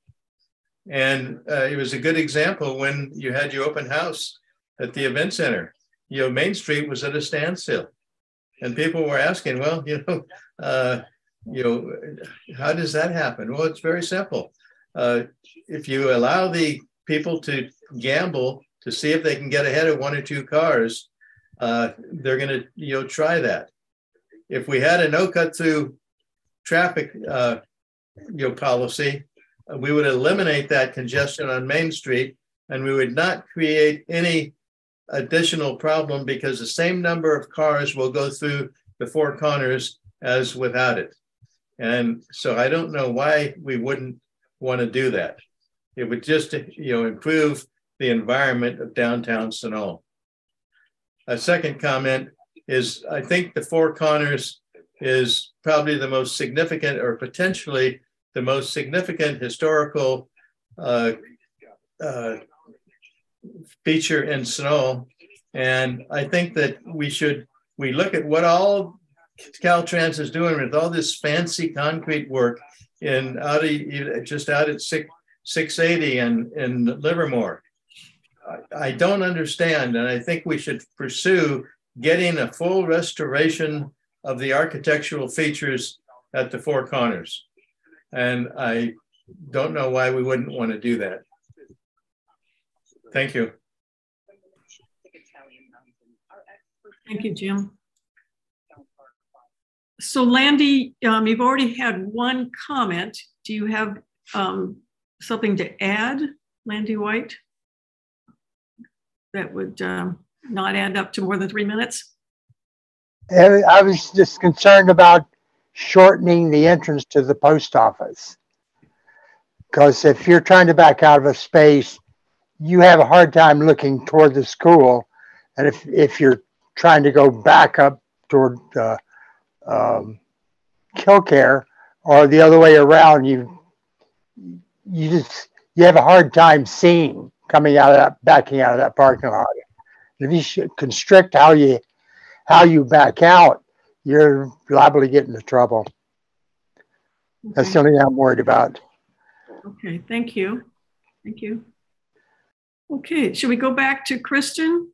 And uh, it was a good example when you had your open house at the event center. You know, Main Street was at a standstill, and people were asking, "Well, you know, [LAUGHS] uh, you know, how does that happen?" Well, it's very simple. Uh, if you allow the people to gamble to see if they can get ahead of one or two cars, uh, they're going to you know try that. If we had a no cut through traffic uh, you know policy, we would eliminate that congestion on Main Street, and we would not create any additional problem because the same number of cars will go through the four corners as without it. And so I don't know why we wouldn't want to do that. It would just you know improve the environment of downtown Sunol. A second comment is I think the Four Corners is probably the most significant or potentially the most significant historical uh, uh, feature in Sunol. And I think that we should, we look at what all Caltrans is doing with all this fancy concrete work in out of, just out at six, 680 and in Livermore. I don't understand, and I think we should pursue getting a full restoration of the architectural features at the Four Corners. And I don't know why we wouldn't want to do that. Thank you. Thank you, Jim. So Landy, um, you've already had one comment. Do you have um, something to add, Landy White? that would um, not add up to more than three minutes? I was just concerned about shortening the entrance to the post office. Because if you're trying to back out of a space, you have a hard time looking toward the school. And if, if you're trying to go back up toward uh, um, Kilkare or the other way around, you you just you have a hard time seeing coming out of that, backing out of that parking lot. If you constrict how you how you back out, you're liable to get into trouble. Okay. That's something I'm worried about. Okay, thank you. Thank you. Okay, should we go back to Kristen?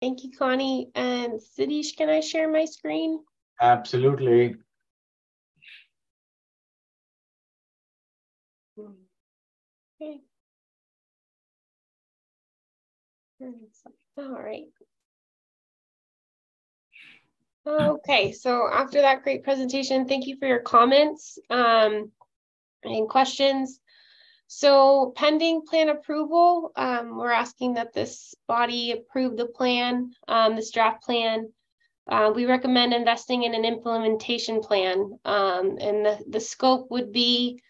Thank you, Connie. Um, and Sidish, can I share my screen? Absolutely. Okay. All right. Okay, so after that great presentation, thank you for your comments um, and questions. So pending plan approval, um, we're asking that this body approve the plan, um, this draft plan. Uh, we recommend investing in an implementation plan um, and the, the scope would be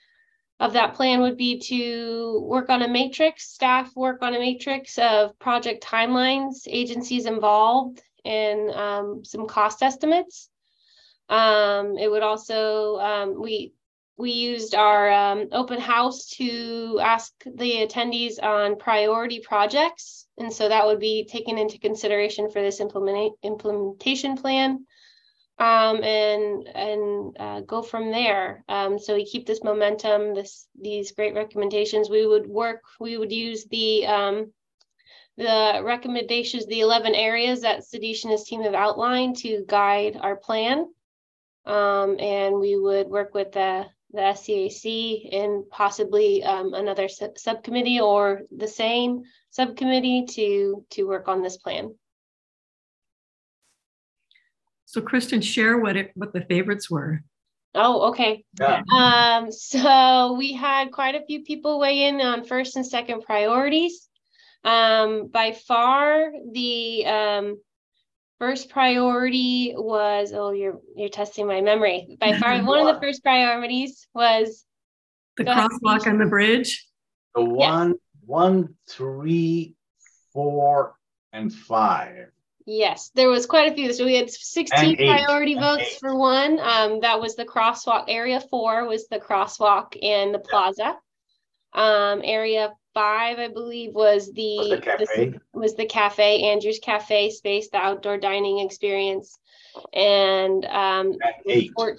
of that plan would be to work on a matrix, staff work on a matrix of project timelines, agencies involved, and um, some cost estimates. Um, it would also, um, we, we used our um, open house to ask the attendees on priority projects. And so that would be taken into consideration for this implement implementation plan um, and and uh, go from there. Um, so we keep this momentum, this these great recommendations. We would work. We would use the um, the recommendations, the eleven areas that Sadish and his team have outlined to guide our plan, um, and we would work with the the SCAC and possibly um, another sub subcommittee or the same subcommittee to to work on this plan. So Kristen, share what it what the favorites were. Oh, okay. Yeah. Um, so we had quite a few people weigh in on first and second priorities. Um, by far, the um, first priority was oh, you're you're testing my memory. By far, [LAUGHS] one of the first priorities was The crosswalk on the bridge. The one, one, three, four, and five. Yes, there was quite a few. So we had 16 priority and votes eight. for one. Um, that was the crosswalk. Area four was the crosswalk and the plaza. Um, area five, I believe, was the, Was the the- cafe. was the cafe, Andrew's Cafe space, the outdoor dining experience. And um, And with eight. four-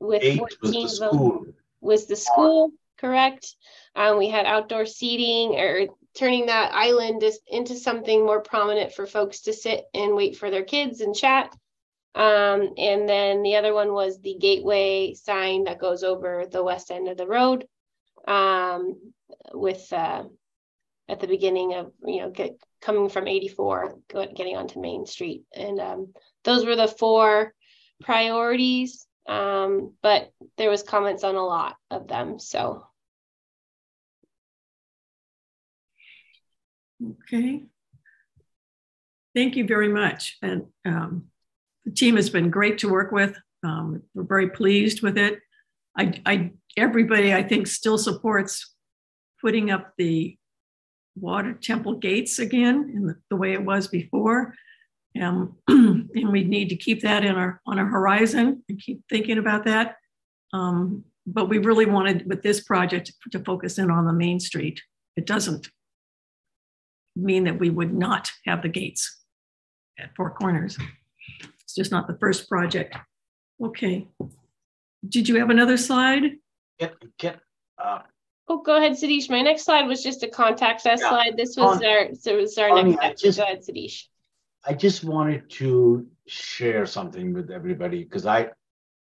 with Eight was 14 the votes school. was the school, correct? Um, we had outdoor seating or turning that island into something more prominent for folks to sit and wait for their kids and chat. Um, and then the other one was the gateway sign that goes over the west end of the road. Um, with, uh, at the beginning of, you know, get, coming from eighty-four, getting onto Main Street. And, um, those were the four priorities. Um, but there was comments on a lot of them, so. Okay. Thank you very much. And um, the team has been great to work with. Um, we're very pleased with it. I, I, everybody, I think, still supports putting up the water temple gates again in the, the way it was before. Um, [CLEARS THROAT] and we need to keep that in our on our horizon and keep thinking about that. Um, but we really wanted with this project to focus in on the main street. It doesn't mean that we would not have the gates at Four Corners. It's just not the first project. Okay. Did you have another slide? Get, get, uh, Oh, go ahead, Sadish. My next slide was just a contact us Yeah. slide. This was Con- our, so it was our Connie, next slide. step. Go ahead, Sadish. I just wanted to share something with everybody because I,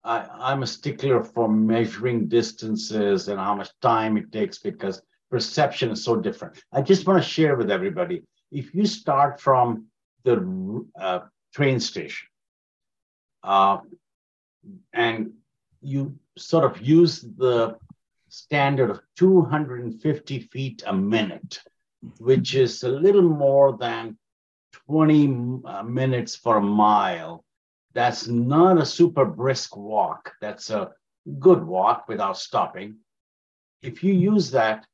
I, I'm a stickler for measuring distances and how much time it takes because perception is so different. I just want to share with everybody. If you start from the uh, train station, uh, and you sort of use the standard of 250 feet a minute, which is a little more than 20 uh, minutes for a mile. That's not a super brisk walk. That's a good walk without stopping. If you use that,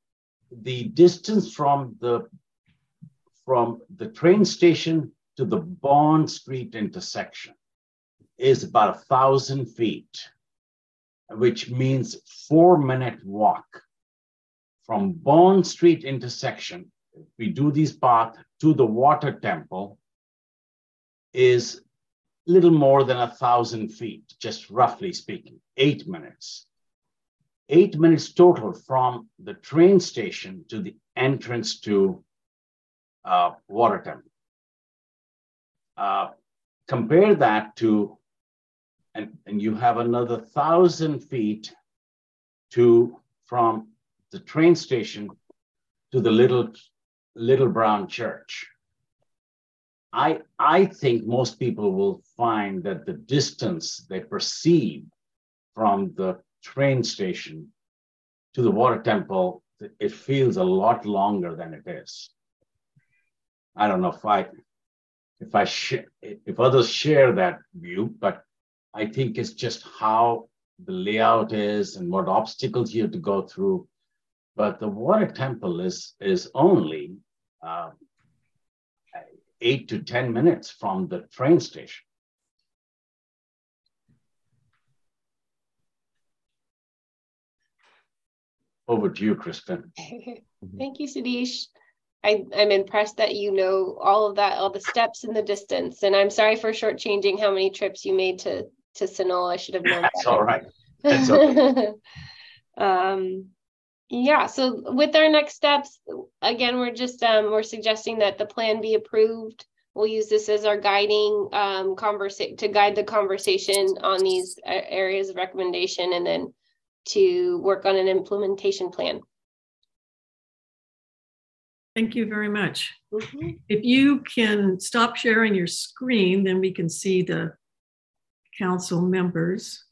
the distance from the from the train station to the Bond Street intersection is about a thousand feet, which means four minute walk from Bond Street intersection. If we do this path to the water temple is little more than a thousand feet, just roughly speaking, eight minutes. Eight minutes total from the train station to the entrance to uh, water temple. Uh, compare that to, and, and you have another thousand feet to from the train station to the little little brown church. I, I think most people will find that the distance they perceive from the train station to the water temple, it feels a lot longer than it is. I don't know if I, if I share, if others share that view, but I think it's just how the layout is and what obstacles you have to go through. But the water temple is is only uh, eight to 10 minutes from the train station. Over to you, Kristen. [LAUGHS] Thank you, Sadish. I, I'm impressed that you know all of that, all the steps and the distance. And I'm sorry for shortchanging how many trips you made to to Sunol. I should have known. That's better. all right. That's okay. [LAUGHS] um, yeah. So with our next steps, again, we're just um, we're suggesting that the plan be approved. We'll use this as our guiding um, conversation to guide the conversation on these areas of recommendation, and then to work on an implementation plan. Thank you very much. Mhm. If you can stop sharing your screen, then we can see the council members.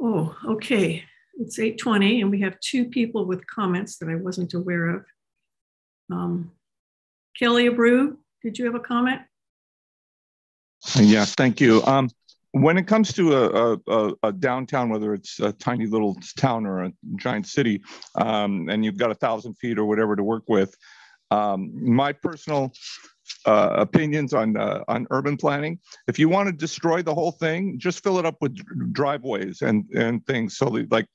Oh, okay. It's 8:20 and we have two people with comments that I wasn't aware of. Um, Kelly Abreu, did you have a comment? Yeah, thank you. Um, when it comes to a, a, a, downtown, whether it's a tiny little town or a giant city, um, and you've got a thousand feet or whatever to work with, um, my personal uh, opinions on uh, on urban planning. If you want to destroy the whole thing, just fill it up with driveways and and things. So like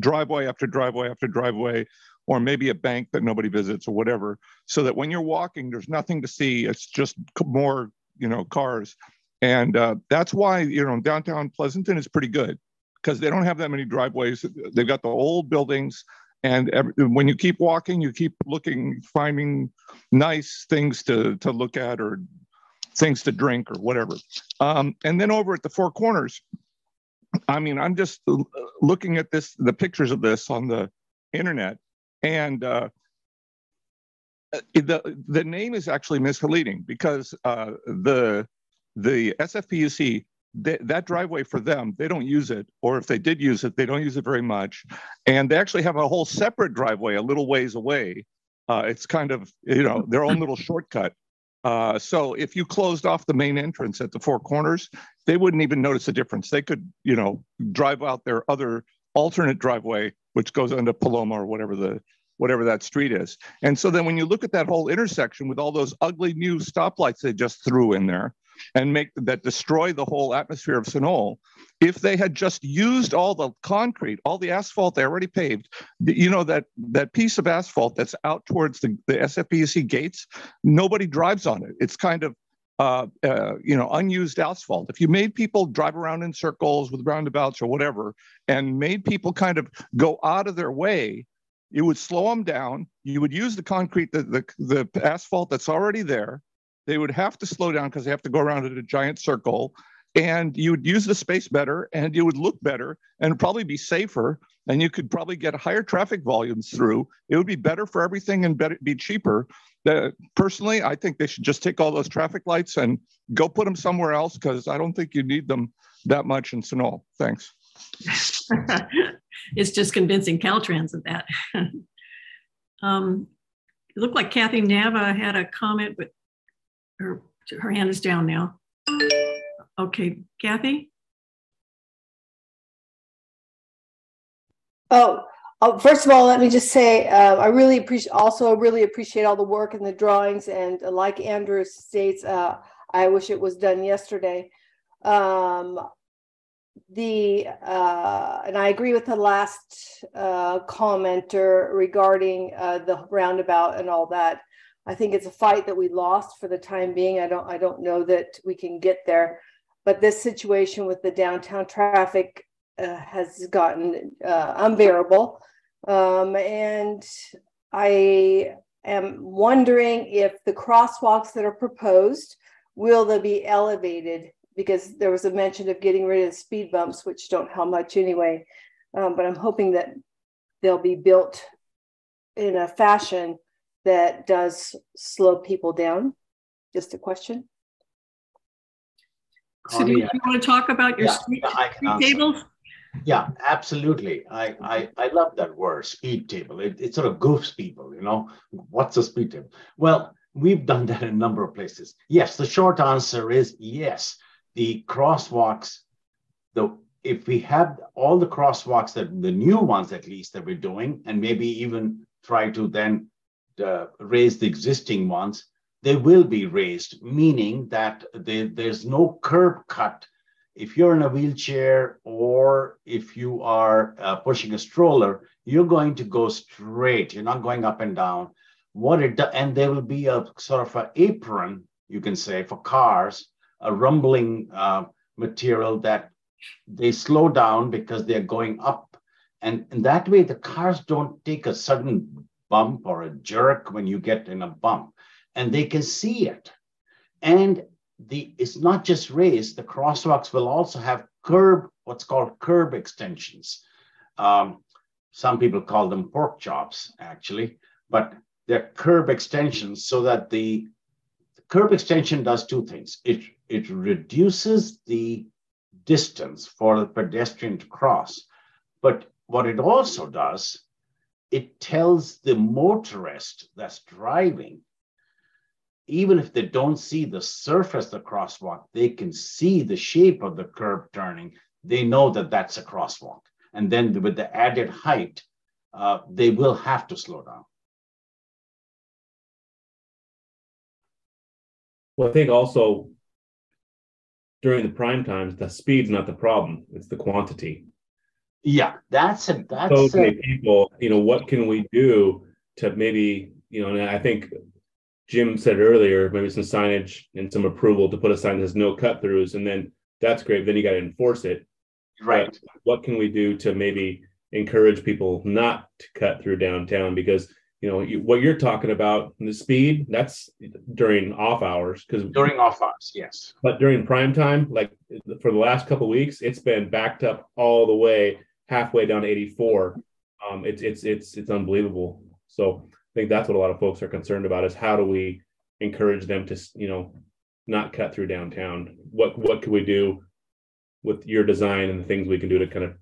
driveway after driveway after driveway, or maybe a bank that nobody visits or whatever, so that when you're walking, there's nothing to see. It's just more you know cars, and uh, that's why you know downtown Pleasanton is pretty good because they don't have that many driveways. They've got the old buildings and every, when you keep walking you keep looking finding nice things to to look at or things to drink or whatever um, and then over at the four corners i mean i'm just looking at this the pictures of this on the internet and uh, the the name is actually misleading because uh, the the SFPUC they, that driveway for them, they don't use it, or if they did use it, they don't use it very much. And they actually have a whole separate driveway a little ways away. Uh, it's kind of, you know, their own little shortcut. Uh, so if you closed off the main entrance at the four corners, they wouldn't even notice the difference. They could, you know, drive out their other alternate driveway, which goes into Paloma or whatever the whatever that street is. And so then when you look at that whole intersection with all those ugly new stoplights they just threw in there, and make that destroy the whole atmosphere of Sunol. If they had just used all the concrete, all the asphalt they already paved, you know that that piece of asphalt that's out towards the, the SFPUC gates, nobody drives on it. It's kind of uh, uh, you know, unused asphalt. If you made people drive around in circles with roundabouts or whatever, and made people kind of go out of their way, it would slow them down. You would use the concrete, the, the, the asphalt that's already there, they would have to slow down because they have to go around in a giant circle and you would use the space better and you would look better and probably be safer and you could probably get higher traffic volumes through. It would be better for everything and better, be cheaper. That personally i think they should just take all those traffic lights and go put them somewhere else because i don't think you need them that much in Sunol. thanks. [LAUGHS] It's just convincing caltrans of that. [LAUGHS] Um, it looked like kathy nava had a comment but her, her hand is down now. Okay, Kathy? Oh, oh, first of all, let me just say uh, I really appreciate also really appreciate all the work and the drawings. And like Andrew states, uh, I wish it was done yesterday. Um, the uh, and I agree with the last uh, commenter regarding uh, the roundabout and all that. I think it's a fight that we lost for the time being. I don't I don't know that we can get there, but this situation with the downtown traffic uh, has gotten uh, unbearable, um, and I am wondering if the crosswalks that are proposed will they be elevated because there was a mention of getting rid of speed bumps, which don't help much anyway. Um, but I'm hoping that they'll be built in a fashion that does slow people down? Just a question. So do you, you want to talk about your yeah, street, street tables? Yeah, absolutely. I, I, I love that word, speed table. It, it sort of goofs people, you know, what's a speed table? Well, we've done that in a number of places. Yes, the short answer is yes. The crosswalks, the if we have all the crosswalks that the new ones at least that we're doing, and maybe even try to then uh, raise the existing ones, they will be raised, meaning that they, there's no curb cut. If you're in a wheelchair or if you are uh, pushing a stroller, you're going to go straight. You're not going up and down. What it do, and there will be a sort of an apron, you can say, for cars, a rumbling uh, material that they slow down because they're going up. And, and that way, the cars don't take a sudden bump or a jerk when you get in a bump and they can see it and the it's not just raised the crosswalks will also have curb what's called curb extensions um, some people call them pork chops actually but they're curb extensions so that the curb extension does two things. It, it reduces the distance for the pedestrian to cross. But what it also does, it tells the motorist that's driving, even if they don't see the surface the crosswalk, they can see the shape of the curb turning. They know that that's a crosswalk. And then with the added height, uh, they will have to slow down. Well, I think also during the prime times, the speed's not the problem; it's the quantity. Yeah, that's a that's so many a, people. You know, what can we do to maybe you know? And I think Jim said earlier, maybe some signage and some approval to put a sign that says no cut throughs, and then that's great. Then you got to enforce it. Right. But what can we do to maybe encourage people not to cut through downtown? Because you know you, what you're talking about the speed that's during off hours because during off hours yes but during prime time like for the last couple weeks it's been backed up all the way halfway down to 84 um it's it's it's it's unbelievable so i think that's what a lot of folks are concerned about is how do we encourage them to you know not cut through downtown what what could we do with your design and the things we can do to kind of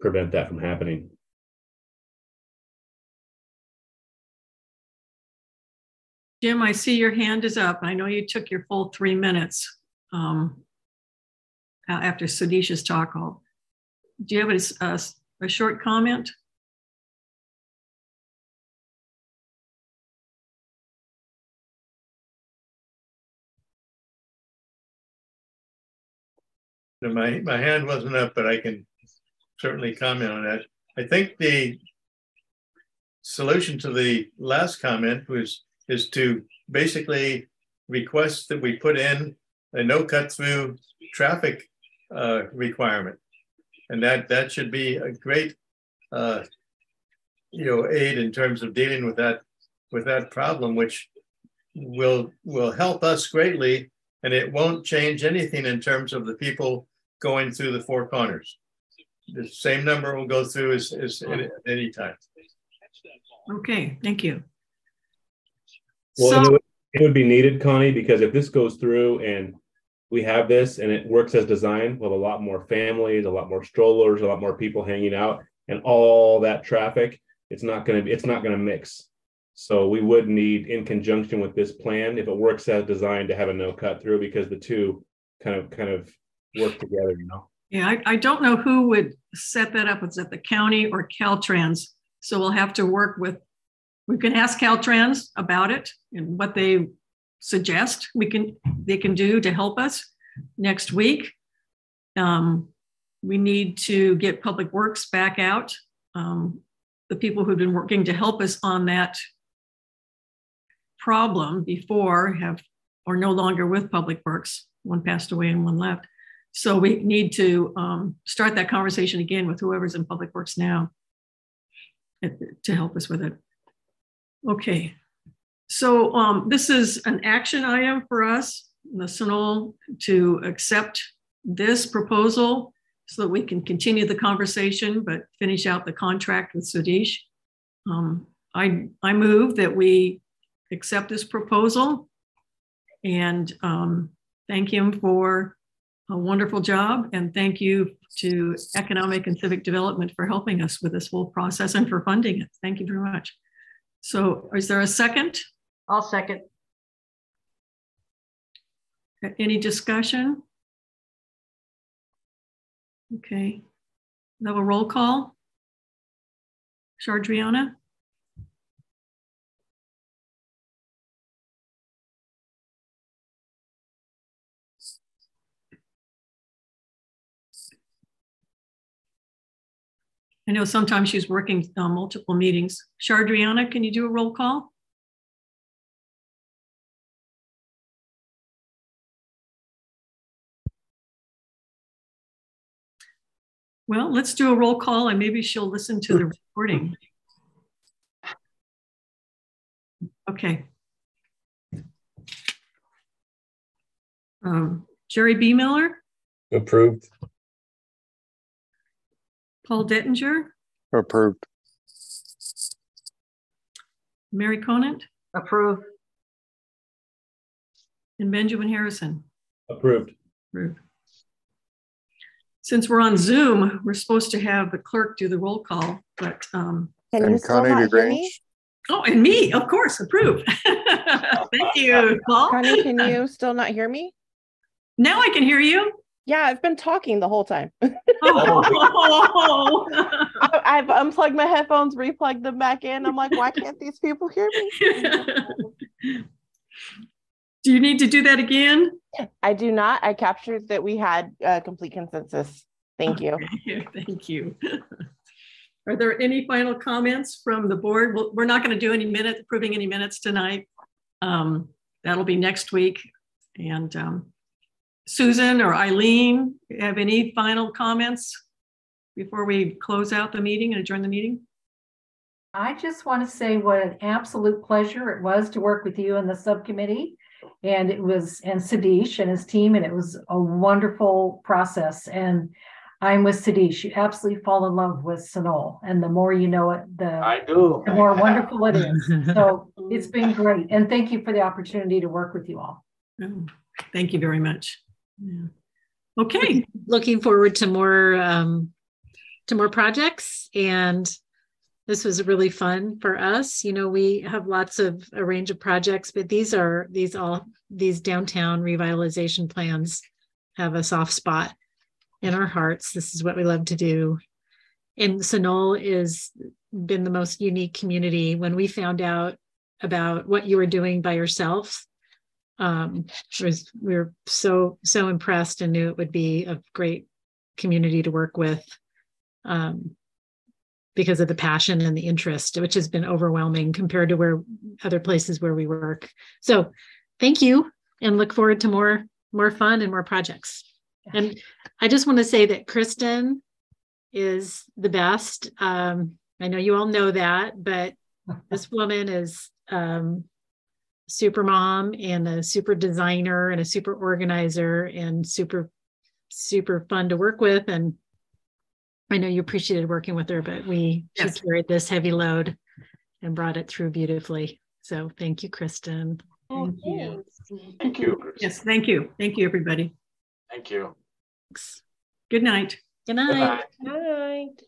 prevent that from happening Jim, I see your hand is up. I know you took your full three minutes um, after Sudish's talk. Do you have a, a, a short comment? my, my hand wasn't up, but I can certainly comment on that. I think the solution to the last comment was is to basically request that we put in a no cut through traffic uh, requirement. And that, that should be a great, uh, you know, aid in terms of dealing with that, with that problem, which will, will help us greatly. And it won't change anything in terms of the people going through the four corners. The same number will go through as, as at any time. Okay, thank you. Well, so, it, would, it would be needed, Connie, because if this goes through and we have this and it works as designed, we'll have a lot more families, a lot more strollers, a lot more people hanging out, and all that traffic. It's not going to. It's not to mix. So we would need, in conjunction with this plan, if it works as designed, to have a no cut through because the two kind of kind of work together. You know. Yeah, I, I don't know who would set that up. It's at the county or Caltrans. So we'll have to work with we can ask Caltrans about it and what they suggest we can they can do to help us next week. Um, we need to get Public Works back out. Um, the people who've been working to help us on that problem before have are no longer with Public Works. One passed away and one left. So we need to um, start that conversation again with whoever's in Public Works now to help us with it. Okay, so um, this is an action item for us, the Sunol, to accept this proposal so that we can continue the conversation but finish out the contract with Sudish. Um, I, I move that we accept this proposal and um, thank him for a wonderful job and thank you to Economic and Civic Development for helping us with this whole process and for funding it. Thank you very much. So is there a second? I'll second. Any discussion? Okay. We have a roll call. Shardriana? I know sometimes she's working uh, multiple meetings. Shardriana, can you do a roll call? Well, let's do a roll call and maybe she'll listen to the recording. Okay. Um, Jerry B. Miller? Approved. Paul Dettinger, Approved. Mary Conant, Approved. and Benjamin Harrison. Approved. Approved. Since we're on Zoom, we're supposed to have the clerk do the roll call, but um, Can you And still not hear me? oh, and me, of course, approved. [LAUGHS] Thank you, Paul. Connie, can you still not hear me? Now I can hear you. Yeah, I've been talking the whole time. [LAUGHS] Oh. I- [LAUGHS] I've unplugged my headphones, replugged them back in. I'm like, why can't these people hear me? Do you need to do that again? I do not. I captured that we had uh, complete consensus. Thank you. [LAUGHS] Thank you. Are there any final comments from the board? We're not going to do any minute, approving any minutes tonight. Um, That'll be next week. And um, Susan or Eileen, have any final comments before we close out the meeting and adjourn the meeting? I just want to say what an absolute pleasure it was to work with you in the subcommittee. And it was, and Sadish and his team, and it was a wonderful process. And I'm with Sadish. You absolutely fall in love with Sunol. And the more you know it, the, I do. the more wonderful it is. So [LAUGHS] it's been great. And thank you for the opportunity to work with you all. Oh, Thank you very much. Yeah. Okay, Looking forward to more um, to more projects and this was really fun for us. You know, we have lots of a range of projects, but these are these all these downtown revitalization plans have a soft spot in our hearts. This is what we love to do. And Sunol is been the most unique community. When we found out about what you were doing by yourself, um, was we were so so impressed and knew it would be a great community to work with. Um, because of the passion and the interest, which has been overwhelming compared to where other places where we work. So thank you and look forward to more more fun and more projects. And I just want to say that Kristen is the best. Um, I know you all know that, but [LAUGHS] this woman is um, super mom and a super designer and a super organizer and super super fun to work with and I know you appreciated working with her, but we Yes. she carried this heavy load and brought it through beautifully. So thank you, Kristen. Oh, thank you. Thank you. Chris. yes, thank you. Thank you, everybody. Thank you. Thanks. Good night. Good night. Good night. night.